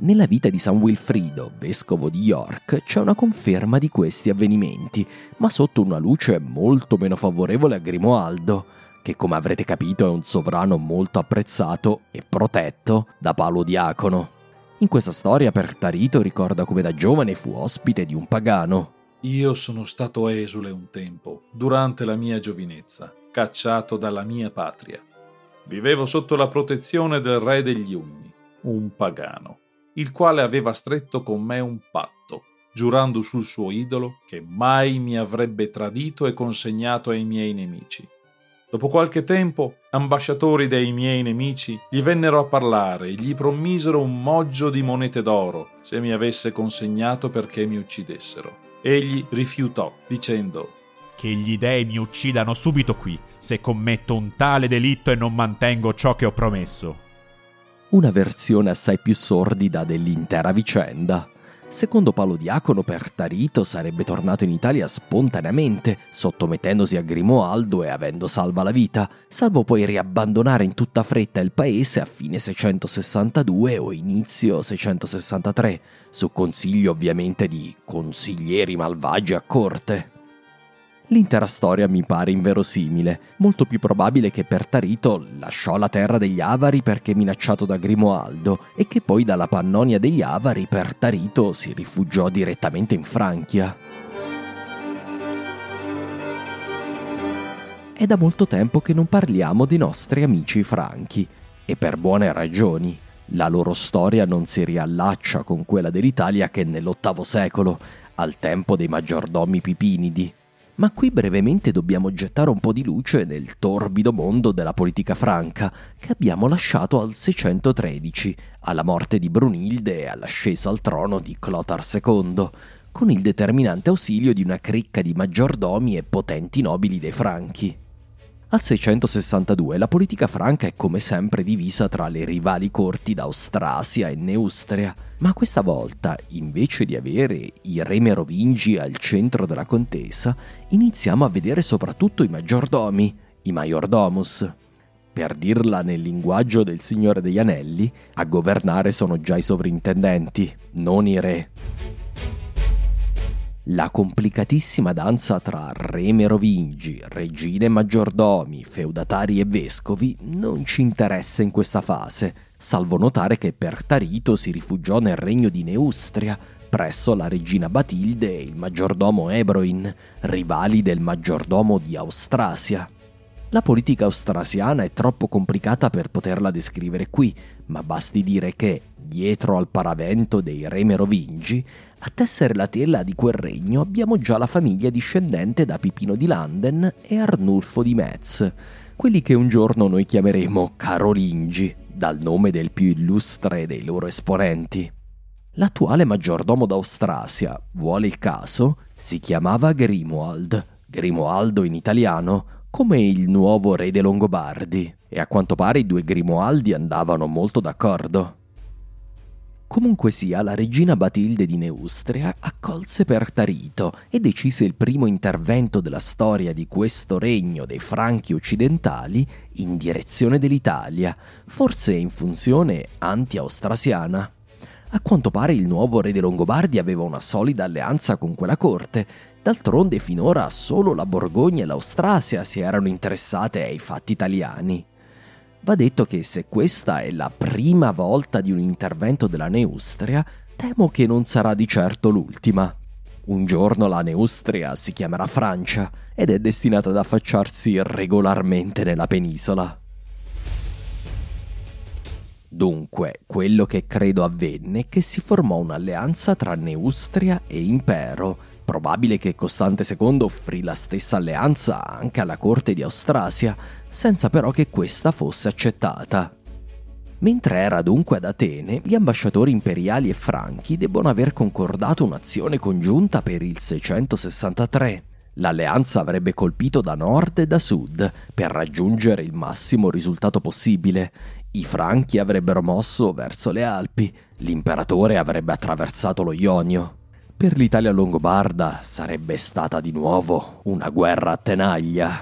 Nella vita di San Wilfrido, vescovo di York, c'è una conferma di questi avvenimenti, ma sotto una luce molto meno favorevole a Grimoaldo, che come avrete capito è un sovrano molto apprezzato e protetto da Paolo Diacono. In questa storia Pertarito ricorda come da giovane fu ospite di un pagano. Io sono stato esule un tempo, durante la mia giovinezza, cacciato dalla mia patria. Vivevo sotto la protezione del re degli Unni, un pagano, il quale aveva stretto con me un patto, giurando sul suo idolo che mai mi avrebbe tradito e consegnato ai miei nemici. Dopo qualche tempo, ambasciatori dei miei nemici gli vennero a parlare e gli promisero un moggio di monete d'oro se mi avesse consegnato perché mi uccidessero. Egli rifiutò, dicendo che gli dei mi uccidano subito qui, se commetto un tale delitto e non mantengo ciò che ho promesso. Una versione assai più sordida dell'intera vicenda. Secondo Paolo Diacono, Pertarito sarebbe tornato in Italia spontaneamente, sottomettendosi a Grimoaldo e avendo salva la vita, salvo poi riabbandonare in tutta fretta il paese a fine 662 o inizio 663, su consiglio ovviamente di consiglieri malvagi a corte. L'intera storia mi pare inverosimile, molto più probabile che Pertarito lasciò la terra degli Avari perché minacciato da Grimoaldo e che poi dalla Pannonia degli Avari Pertarito si rifugiò direttamente in Francia. È da molto tempo che non parliamo dei nostri amici franchi, e per buone ragioni. La loro storia non si riallaccia con quella dell'Italia che nell'VIII secolo, al tempo dei maggiordomi pipinidi, ma qui brevemente dobbiamo gettare un po' di luce nel torbido mondo della politica franca che abbiamo lasciato al 613, alla morte di Brunilde e all'ascesa al trono di Clotar II, con il determinante ausilio di una cricca di maggiordomi e potenti nobili dei Franchi. Al 662 la politica franca è come sempre divisa tra le rivali corti d'Austrasia e Neustria, ma questa volta, invece di avere i re merovingi al centro della contesa, iniziamo a vedere soprattutto i maggiordomi, i maiordomus. Per dirla nel linguaggio del Signore degli Anelli, a governare sono già i sovrintendenti, non i re. La complicatissima danza tra re merovingi, regine maggiordomi, feudatari e vescovi non ci interessa in questa fase, salvo notare che Pertarito si rifugiò nel regno di Neustria, presso la regina Batilde e il maggiordomo Ebroin, rivali del maggiordomo di Austrasia. La politica austrasiana è troppo complicata per poterla descrivere qui, ma basti dire che, dietro al paravento dei re merovingi, a tessere la tela di quel regno abbiamo già la famiglia discendente da Pipino di Landen e Arnulfo di Metz, quelli che un giorno noi chiameremo Carolingi, dal nome del più illustre dei loro esponenti. L'attuale maggiordomo d'Austrasia, vuole il caso, si chiamava Grimoald, Grimoaldo in italiano, come il nuovo re dei Longobardi, e a quanto pare i due Grimoaldi andavano molto d'accordo. Comunque sia, la regina Batilde di Neustria accolse Pertarito e decise il primo intervento della storia di questo regno dei Franchi occidentali in direzione dell'Italia, forse in funzione anti-austrasiana. A quanto pare il nuovo re dei Longobardi aveva una solida alleanza con quella corte, d'altronde finora solo la Borgogna e l'Austrasia si erano interessate ai fatti italiani. Va detto che se questa è la prima volta di un intervento della Neustria, temo che non sarà di certo l'ultima. Un giorno la Neustria si chiamerà Francia ed è destinata ad affacciarsi regolarmente nella penisola. Dunque, quello che credo avvenne è che si formò un'alleanza tra Neustria e Impero. Probabile che Costante II offrì la stessa alleanza anche alla corte di Austrasia, senza però che questa fosse accettata. Mentre era dunque ad Atene, gli ambasciatori imperiali e franchi debbono aver concordato un'azione congiunta per il 663. L'alleanza avrebbe colpito da nord e da sud per raggiungere il massimo risultato possibile. I franchi avrebbero mosso verso le Alpi, l'imperatore avrebbe attraversato lo Ionio. Per l'Italia longobarda sarebbe stata di nuovo una guerra a tenaglia.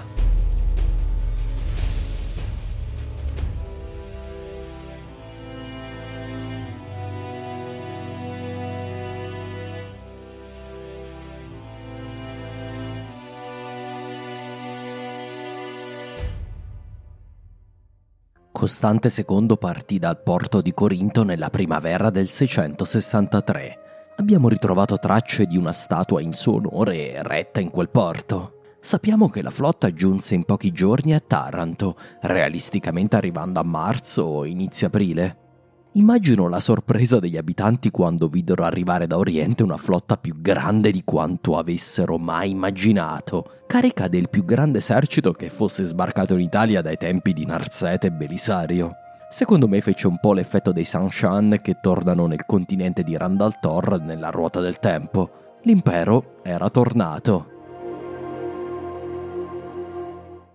Costante II partì dal porto di Corinto nella primavera del 663. Abbiamo ritrovato tracce di una statua in suo onore eretta in quel porto. Sappiamo che la flotta giunse in pochi giorni a Taranto, realisticamente arrivando a marzo o inizio aprile. Immagino la sorpresa degli abitanti quando videro arrivare da Oriente una flotta più grande di quanto avessero mai immaginato, carica del più grande esercito che fosse sbarcato in Italia dai tempi di Narsete e Belisario. Secondo me fece un po' l'effetto dei Sanshan che tornano nel continente di Randall Thor nella ruota del tempo. L'impero era tornato.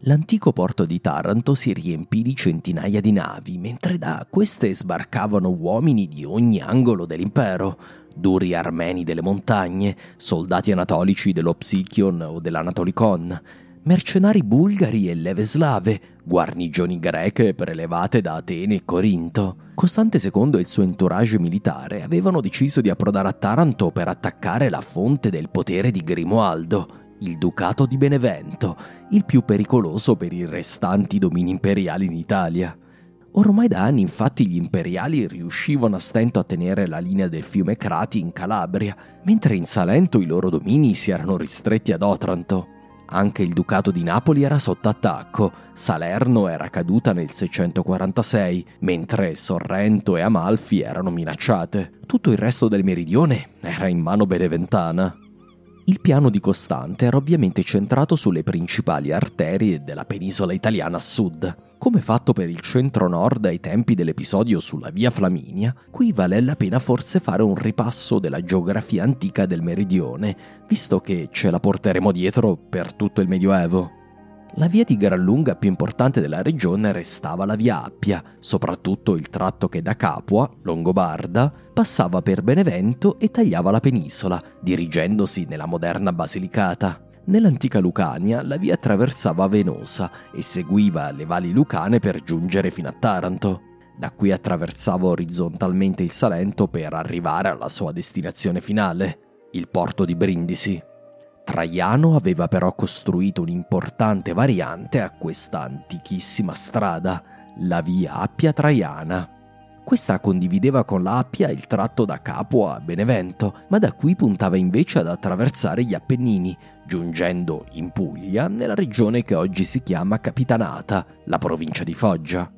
L'antico porto di Taranto si riempì di centinaia di navi, mentre da queste sbarcavano uomini di ogni angolo dell'impero, duri armeni delle montagne, soldati anatolici dello Psichion o dell'Anatolicon, mercenari bulgari e leve slave, guarnigioni greche prelevate da Atene e Corinto. Costante II e il suo entourage militare avevano deciso di approdare a Taranto per attaccare la fonte del potere di Grimoaldo, il Ducato di Benevento, il più pericoloso per i restanti domini imperiali in Italia. Ormai da anni infatti gli imperiali riuscivano a stento a tenere la linea del fiume Crati in Calabria, mentre in Salento i loro domini si erano ristretti ad Otranto. Anche il Ducato di Napoli era sotto attacco, Salerno era caduta nel 646, mentre Sorrento e Amalfi erano minacciate. Tutto il resto del meridione era in mano beneventana. Il piano di Costante era ovviamente centrato sulle principali arterie della penisola italiana a sud. Come fatto per il centro-nord ai tempi dell'episodio sulla via Flaminia, qui vale la pena forse fare un ripasso della geografia antica del meridione, visto che ce la porteremo dietro per tutto il Medioevo. La via di gran lunga più importante della regione restava la via Appia, soprattutto il tratto che da Capua, Longobarda, passava per Benevento e tagliava la penisola, dirigendosi nella moderna Basilicata. Nell'antica Lucania la via attraversava Venosa e seguiva le valli lucane per giungere fino a Taranto. Da qui attraversava orizzontalmente il Salento per arrivare alla sua destinazione finale, il porto di Brindisi. Traiano aveva però costruito un'importante variante a questa antichissima strada, la via Appia Traiana. Questa condivideva con la Appia il tratto da Capua a Benevento, ma da qui puntava invece ad attraversare gli Appennini, giungendo in Puglia, nella regione che oggi si chiama Capitanata, la provincia di Foggia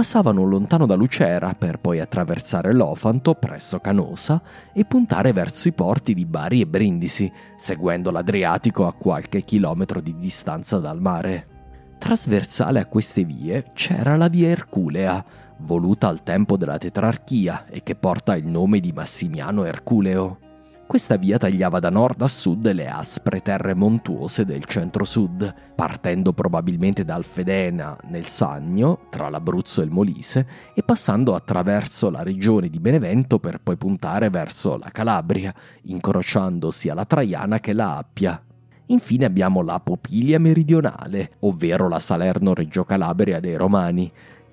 passavano lontano da Lucera per poi attraversare l'Ofanto presso Canosa e puntare verso i porti di Bari e Brindisi, seguendo l'Adriatico a qualche chilometro di distanza dal mare. Trasversale a queste vie c'era la via Erculea, voluta al tempo della tetrarchia e che porta il nome di Massimiano Erculeo. Questa via tagliava da nord a sud le aspre terre montuose del centro-sud, partendo probabilmente dal Fedena nel Sannio, tra l'Abruzzo e il Molise, e passando attraverso la regione di Benevento per poi puntare verso la Calabria, incrociando sia la Traiana che la Appia. Infine abbiamo la Popilia meridionale, ovvero la Salerno-Reggio Calabria dei Romani,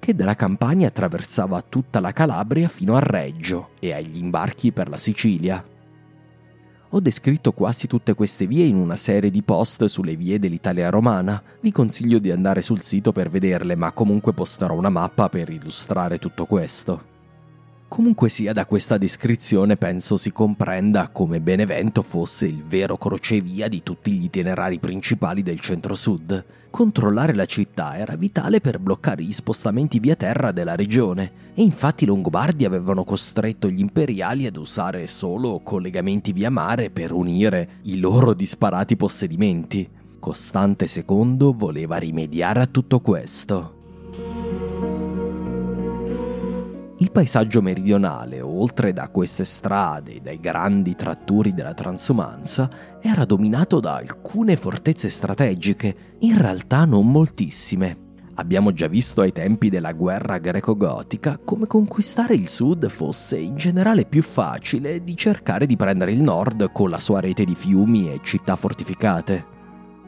che dalla Campania attraversava tutta la Calabria fino a Reggio e agli imbarchi per la Sicilia. Ho descritto quasi tutte queste vie in una serie di post sulle vie dell'Italia romana. Vi consiglio di andare sul sito per vederle, ma comunque posterò una mappa per illustrare tutto questo. Comunque sia da questa descrizione penso si comprenda come Benevento fosse il vero crocevia di tutti gli itinerari principali del centro-sud. Controllare la città era vitale per bloccare gli spostamenti via terra della regione e infatti i Longobardi avevano costretto gli imperiali ad usare solo collegamenti via mare per unire i loro disparati possedimenti. Costante II voleva rimediare a tutto questo. Paesaggio meridionale, oltre da queste strade e dai grandi tratturi della transumanza, era dominato da alcune fortezze strategiche, in realtà non moltissime. Abbiamo già visto ai tempi della guerra greco-gotica come conquistare il sud fosse in generale più facile di cercare di prendere il nord con la sua rete di fiumi e città fortificate.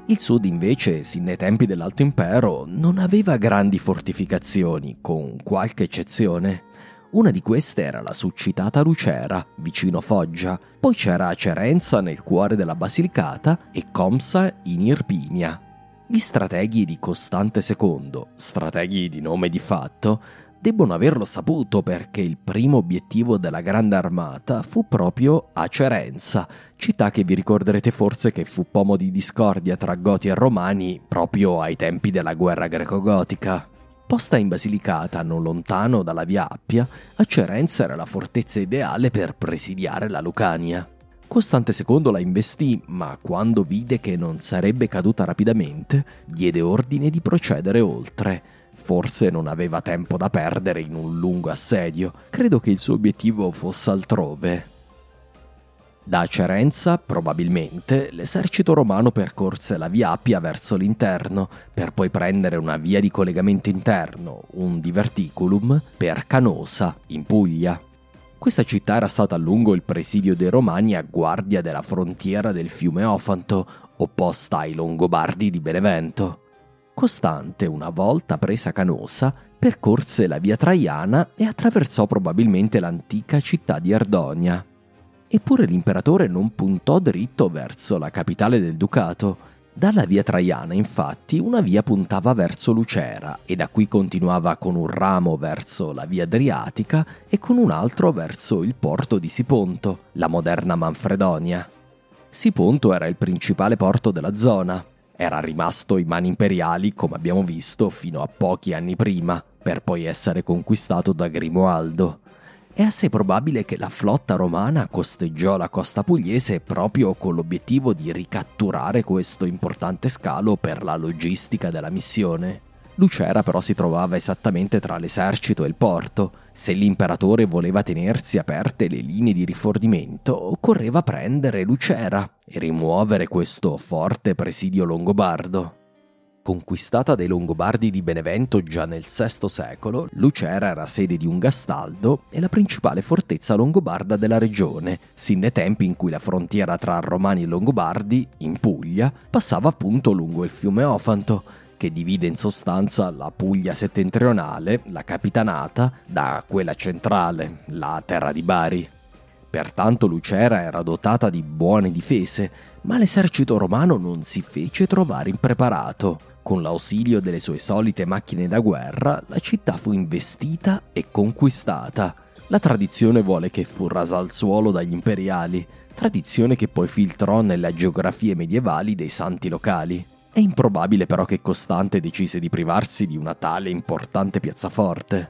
Il sud invece, sin dai tempi dell'Alto Impero, non aveva grandi fortificazioni, con qualche eccezione. Una di queste era la succitata Lucera, vicino Foggia, poi c'era Cerenza nel cuore della Basilicata e Comsa in Irpinia. Gli strateghi di Costante II, strateghi di nome di fatto, debbono averlo saputo perché il primo obiettivo della Grande Armata fu proprio a Cerenza, città che vi ricorderete forse che fu pomo di discordia tra Goti e Romani proprio ai tempi della guerra greco-gotica. Posta in Basilicata, non lontano dalla via Appia, a Cerenza era la fortezza ideale per presidiare la Lucania. Costante II la investì, ma quando vide che non sarebbe caduta rapidamente, diede ordine di procedere oltre. Forse non aveva tempo da perdere in un lungo assedio, credo che il suo obiettivo fosse altrove. Da Cerenza, probabilmente, l'esercito romano percorse la via Appia verso l'interno, per poi prendere una via di collegamento interno, un diverticulum, per Canosa, in Puglia. Questa città era stata a lungo il presidio dei Romani a guardia della frontiera del fiume Ofanto, opposta ai Longobardi di Benevento. Costante, una volta presa Canosa, percorse la via Traiana e attraversò probabilmente l'antica città di Erdonia. Eppure l'imperatore non puntò dritto verso la capitale del ducato. Dalla via Traiana, infatti, una via puntava verso Lucera e da qui continuava con un ramo verso la via Adriatica e con un altro verso il porto di Siponto, la moderna Manfredonia. Siponto era il principale porto della zona. Era rimasto in mani imperiali, come abbiamo visto, fino a pochi anni prima, per poi essere conquistato da Grimoaldo è assai probabile che la flotta romana costeggiò la costa pugliese proprio con l'obiettivo di ricatturare questo importante scalo per la logistica della missione. Lucera però si trovava esattamente tra l'esercito e il porto. Se l'imperatore voleva tenersi aperte le linee di rifornimento, occorreva prendere Lucera e rimuovere questo forte presidio longobardo. Conquistata dai Longobardi di Benevento già nel VI secolo, Lucera era sede di un gastaldo e la principale fortezza longobarda della regione, sin dai tempi in cui la frontiera tra Romani e Longobardi, in Puglia, passava appunto lungo il fiume Ofanto, che divide in sostanza la Puglia settentrionale, la capitanata, da quella centrale, la terra di Bari. Pertanto Lucera era dotata di buone difese, ma l'esercito romano non si fece trovare impreparato. Con l'ausilio delle sue solite macchine da guerra, la città fu investita e conquistata. La tradizione vuole che fu rasa al suolo dagli imperiali, tradizione che poi filtrò nelle geografie medievali dei santi locali. È improbabile però che Costante decise di privarsi di una tale importante piazzaforte.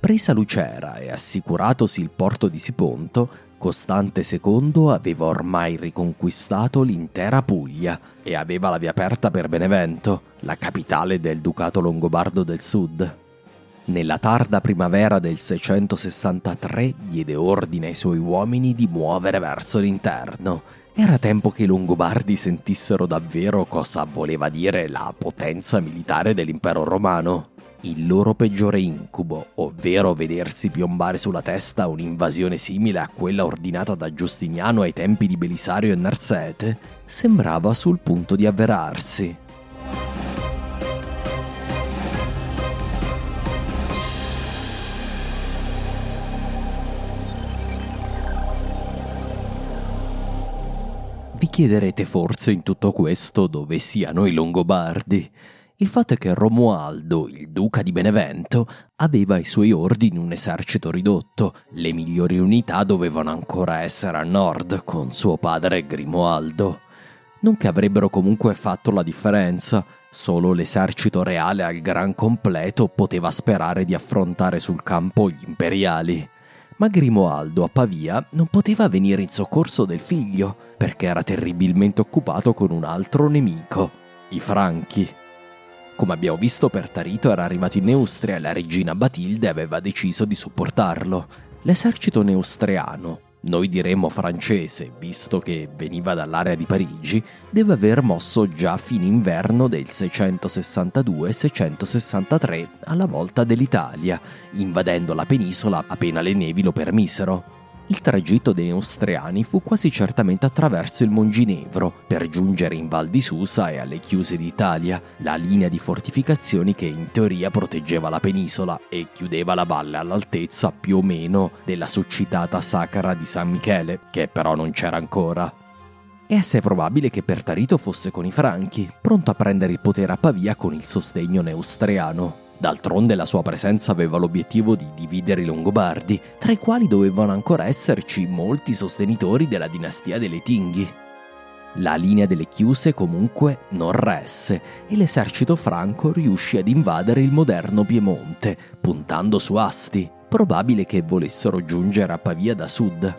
Presa Lucera e assicuratosi il porto di Siponto, Costante II aveva ormai riconquistato l'intera Puglia e aveva la via aperta per Benevento, la capitale del Ducato Longobardo del Sud. Nella tarda primavera del 663 diede ordine ai suoi uomini di muovere verso l'interno. Era tempo che i Longobardi sentissero davvero cosa voleva dire la potenza militare dell'impero romano il loro peggiore incubo, ovvero vedersi piombare sulla testa un'invasione simile a quella ordinata da Giustiniano ai tempi di Belisario e Narsete, sembrava sul punto di avverarsi. Vi chiederete forse in tutto questo dove siano i Longobardi. Il fatto è che Romualdo, il duca di Benevento, aveva ai suoi ordini un esercito ridotto. Le migliori unità dovevano ancora essere a nord, con suo padre Grimoaldo. Non che avrebbero comunque fatto la differenza, solo l'esercito reale al gran completo poteva sperare di affrontare sul campo gli imperiali. Ma Grimoaldo a Pavia non poteva venire in soccorso del figlio, perché era terribilmente occupato con un altro nemico, i Franchi. Come abbiamo visto, Pertarito era arrivato in Neustria e la regina Batilde aveva deciso di supportarlo. L'esercito neustriano, noi diremmo francese, visto che veniva dall'area di Parigi, deve aver mosso già a fine inverno del 662-663 alla volta dell'Italia, invadendo la penisola appena le nevi lo permisero. Il tragitto dei Neustriani fu quasi certamente attraverso il Monginevro per giungere in Val di Susa e alle chiuse d'Italia, la linea di fortificazioni che in teoria proteggeva la penisola e chiudeva la valle all'altezza più o meno della succitata sacra di San Michele, che però non c'era ancora. È assai probabile che Pertarito fosse con i Franchi, pronto a prendere il potere a Pavia con il sostegno neustriano. D'altronde la sua presenza aveva l'obiettivo di dividere i Longobardi, tra i quali dovevano ancora esserci molti sostenitori della dinastia delle Tinghi. La linea delle chiuse comunque non resse e l'esercito franco riuscì ad invadere il moderno Piemonte, puntando su Asti, probabile che volessero giungere a Pavia da sud.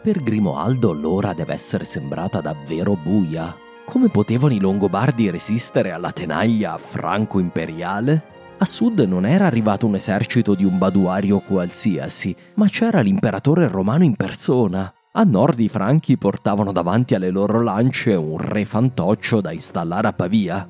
Per Grimoaldo l'ora deve essere sembrata davvero buia. Come potevano i Longobardi resistere alla tenaglia franco-imperiale? A sud non era arrivato un esercito di un baduario qualsiasi, ma c'era l'imperatore romano in persona. A nord i franchi portavano davanti alle loro lance un re fantoccio da installare a Pavia.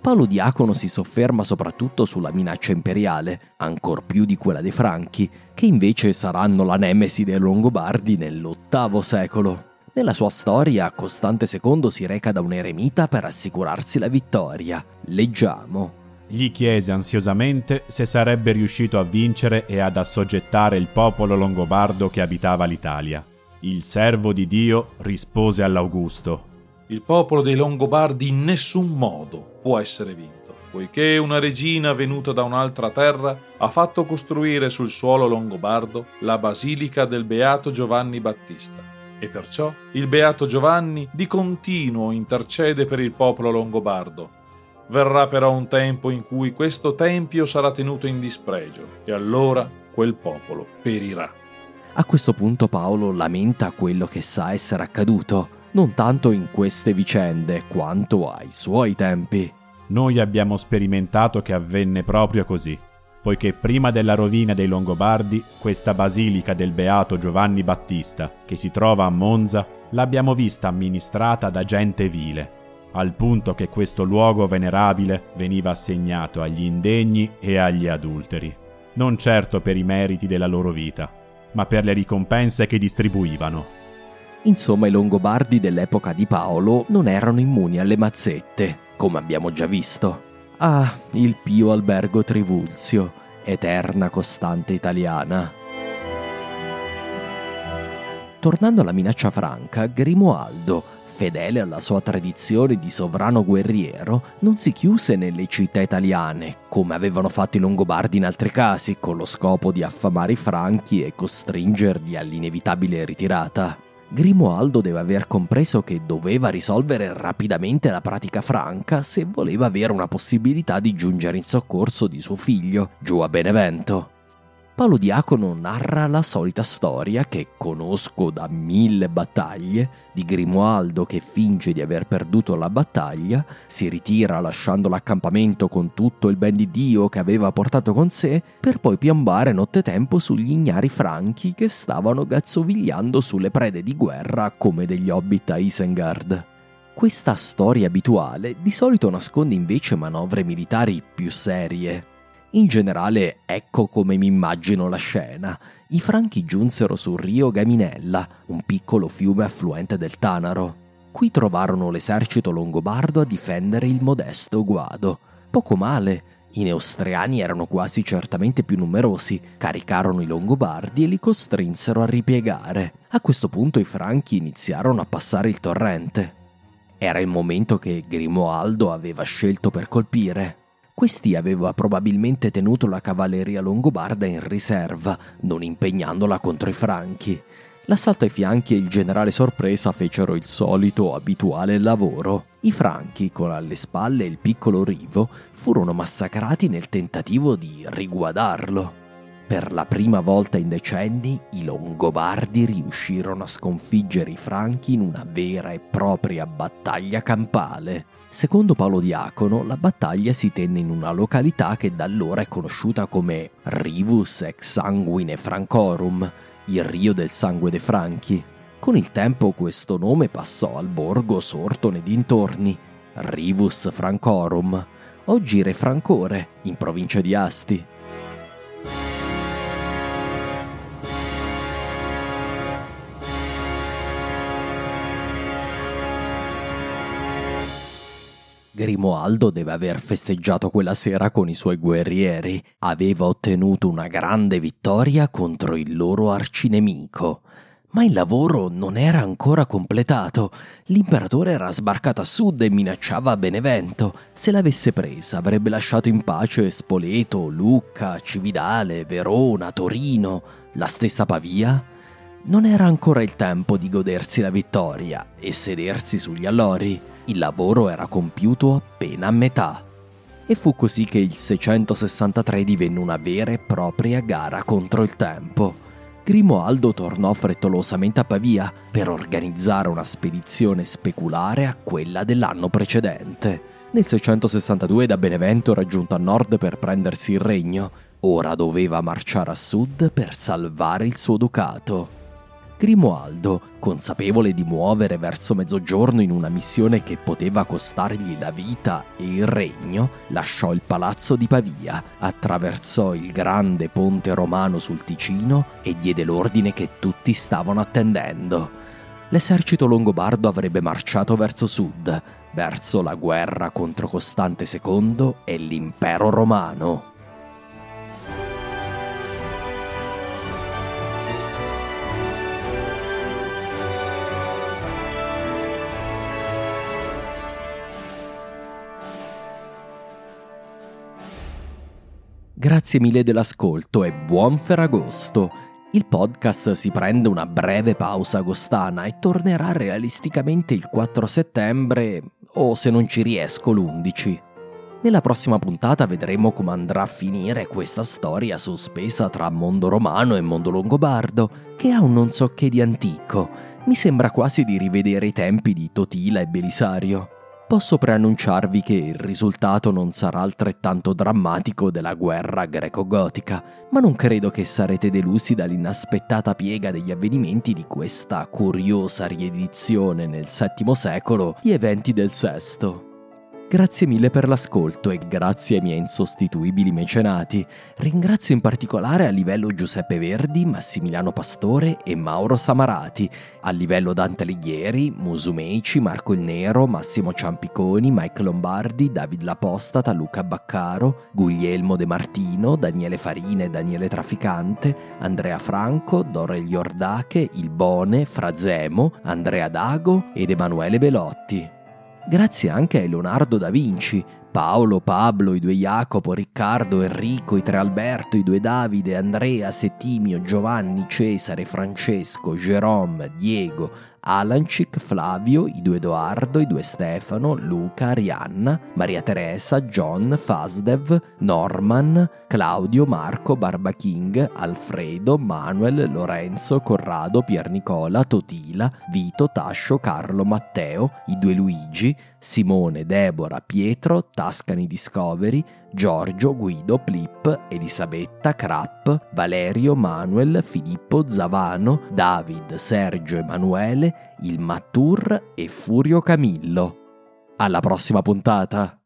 Paolo Diacono si sofferma soprattutto sulla minaccia imperiale, ancor più di quella dei Franchi, che invece saranno la nemesi dei Longobardi nell'VIII secolo. Nella sua storia, Costante II si reca da un eremita per assicurarsi la vittoria. Leggiamo. Gli chiese ansiosamente se sarebbe riuscito a vincere e ad assoggettare il popolo longobardo che abitava l'Italia. Il servo di Dio rispose all'Augusto. Il popolo dei Longobardi in nessun modo può essere vinto, poiché una regina venuta da un'altra terra ha fatto costruire sul suolo longobardo la basilica del Beato Giovanni Battista. E perciò il Beato Giovanni di continuo intercede per il popolo longobardo Verrà però un tempo in cui questo tempio sarà tenuto in dispregio e allora quel popolo perirà. A questo punto Paolo lamenta quello che sa essere accaduto, non tanto in queste vicende quanto ai suoi tempi. Noi abbiamo sperimentato che avvenne proprio così, poiché prima della rovina dei Longobardi, questa basilica del beato Giovanni Battista, che si trova a Monza, l'abbiamo vista amministrata da gente vile al punto che questo luogo venerabile veniva assegnato agli indegni e agli adulteri, non certo per i meriti della loro vita, ma per le ricompense che distribuivano. Insomma, i Longobardi dell'epoca di Paolo non erano immuni alle mazzette, come abbiamo già visto. Ah, il pio albergo Trivulzio, eterna costante italiana. Tornando alla minaccia franca, Grimoaldo, fedele alla sua tradizione di sovrano guerriero, non si chiuse nelle città italiane, come avevano fatto i Longobardi in altri casi, con lo scopo di affamare i Franchi e costringerli all'inevitabile ritirata. Grimoaldo deve aver compreso che doveva risolvere rapidamente la pratica franca se voleva avere una possibilità di giungere in soccorso di suo figlio, giù a Benevento. Paolo Diacono narra la solita storia che conosco da mille battaglie di Grimoaldo che finge di aver perduto la battaglia, si ritira lasciando l'accampamento con tutto il ben di Dio che aveva portato con sé, per poi piombare nottetempo sugli ignari franchi che stavano gazzovigliando sulle prede di guerra come degli hobbit a Isengard. Questa storia abituale di solito nasconde invece manovre militari più serie, in generale, ecco come mi immagino la scena. I franchi giunsero sul rio Gaminella, un piccolo fiume affluente del Tanaro. Qui trovarono l'esercito longobardo a difendere il modesto Guado. Poco male, i neustriani erano quasi certamente più numerosi, caricarono i longobardi e li costrinsero a ripiegare. A questo punto i franchi iniziarono a passare il torrente. Era il momento che Grimoaldo aveva scelto per colpire. Questi aveva probabilmente tenuto la cavalleria longobarda in riserva, non impegnandola contro i franchi. L'assalto ai fianchi e il generale sorpresa fecero il solito abituale lavoro. I franchi, con alle spalle il piccolo Rivo, furono massacrati nel tentativo di riguadarlo. Per la prima volta in decenni i Longobardi riuscirono a sconfiggere i Franchi in una vera e propria battaglia campale. Secondo Paolo Diacono, la battaglia si tenne in una località che da allora è conosciuta come Rivus ex sanguine Francorum, il Rio del Sangue dei Franchi. Con il tempo questo nome passò al borgo sorto nei dintorni, Rivus Francorum, oggi Re Francore, in provincia di Asti. Grimoaldo deve aver festeggiato quella sera con i suoi guerrieri. Aveva ottenuto una grande vittoria contro il loro arcinemico. Ma il lavoro non era ancora completato. L'imperatore era sbarcato a sud e minacciava Benevento. Se l'avesse presa avrebbe lasciato in pace Spoleto, Lucca, Cividale, Verona, Torino, la stessa Pavia. Non era ancora il tempo di godersi la vittoria e sedersi sugli allori il lavoro era compiuto appena a metà. E fu così che il 663 divenne una vera e propria gara contro il tempo. Grimoaldo tornò frettolosamente a Pavia per organizzare una spedizione speculare a quella dell'anno precedente. Nel 662 da Benevento raggiunto a nord per prendersi il regno, ora doveva marciare a sud per salvare il suo ducato. Grimoaldo, consapevole di muovere verso mezzogiorno in una missione che poteva costargli la vita e il regno, lasciò il palazzo di Pavia, attraversò il grande ponte romano sul Ticino e diede l'ordine che tutti stavano attendendo. L'esercito longobardo avrebbe marciato verso sud, verso la guerra contro Costante II e l'impero romano. Grazie mille dell'ascolto e buon Ferragosto. Il podcast si prende una breve pausa agostana e tornerà realisticamente il 4 settembre o se non ci riesco l'11. Nella prossima puntata vedremo come andrà a finire questa storia sospesa tra mondo romano e mondo longobardo, che ha un non so che di antico. Mi sembra quasi di rivedere i tempi di Totila e Belisario posso preannunciarvi che il risultato non sarà altrettanto drammatico della guerra greco-gotica, ma non credo che sarete delusi dall'inaspettata piega degli avvenimenti di questa curiosa riedizione nel VII secolo di eventi del VI. Grazie mille per l'ascolto e grazie ai miei insostituibili mecenati. Ringrazio in particolare a livello Giuseppe Verdi, Massimiliano Pastore e Mauro Samarati, a livello Dante Alighieri, Musumeici, Marco il Nero, Massimo Ciampiconi, Mike Lombardi, David Lapostata, Luca Baccaro, Guglielmo De Martino, Daniele Farine, Daniele Traficante, Andrea Franco, Dorel Iordache, Il Bone, Frazemo, Andrea Dago ed Emanuele Belotti. Grazie anche a Leonardo da Vinci, Paolo, Pablo, i due Jacopo, Riccardo, Enrico, i tre Alberto, i due Davide, Andrea, Settimio, Giovanni, Cesare, Francesco, Jerome, Diego, Alancic, Flavio, i due Edoardo, i due Stefano, Luca, Arianna, Maria Teresa, John, Fasdev, Norman, Claudio, Marco, Barba King, Alfredo, Manuel, Lorenzo, Corrado, Piernicola, Totila, Vito, Tascio, Carlo, Matteo, i due Luigi, Simone, Deborah, Pietro, Tascani Discovery, Giorgio, Guido, Plip, Elisabetta, Krapp, Valerio, Manuel, Filippo, Zavano, David, Sergio, Emanuele, il Mattur e Furio Camillo. Alla prossima puntata!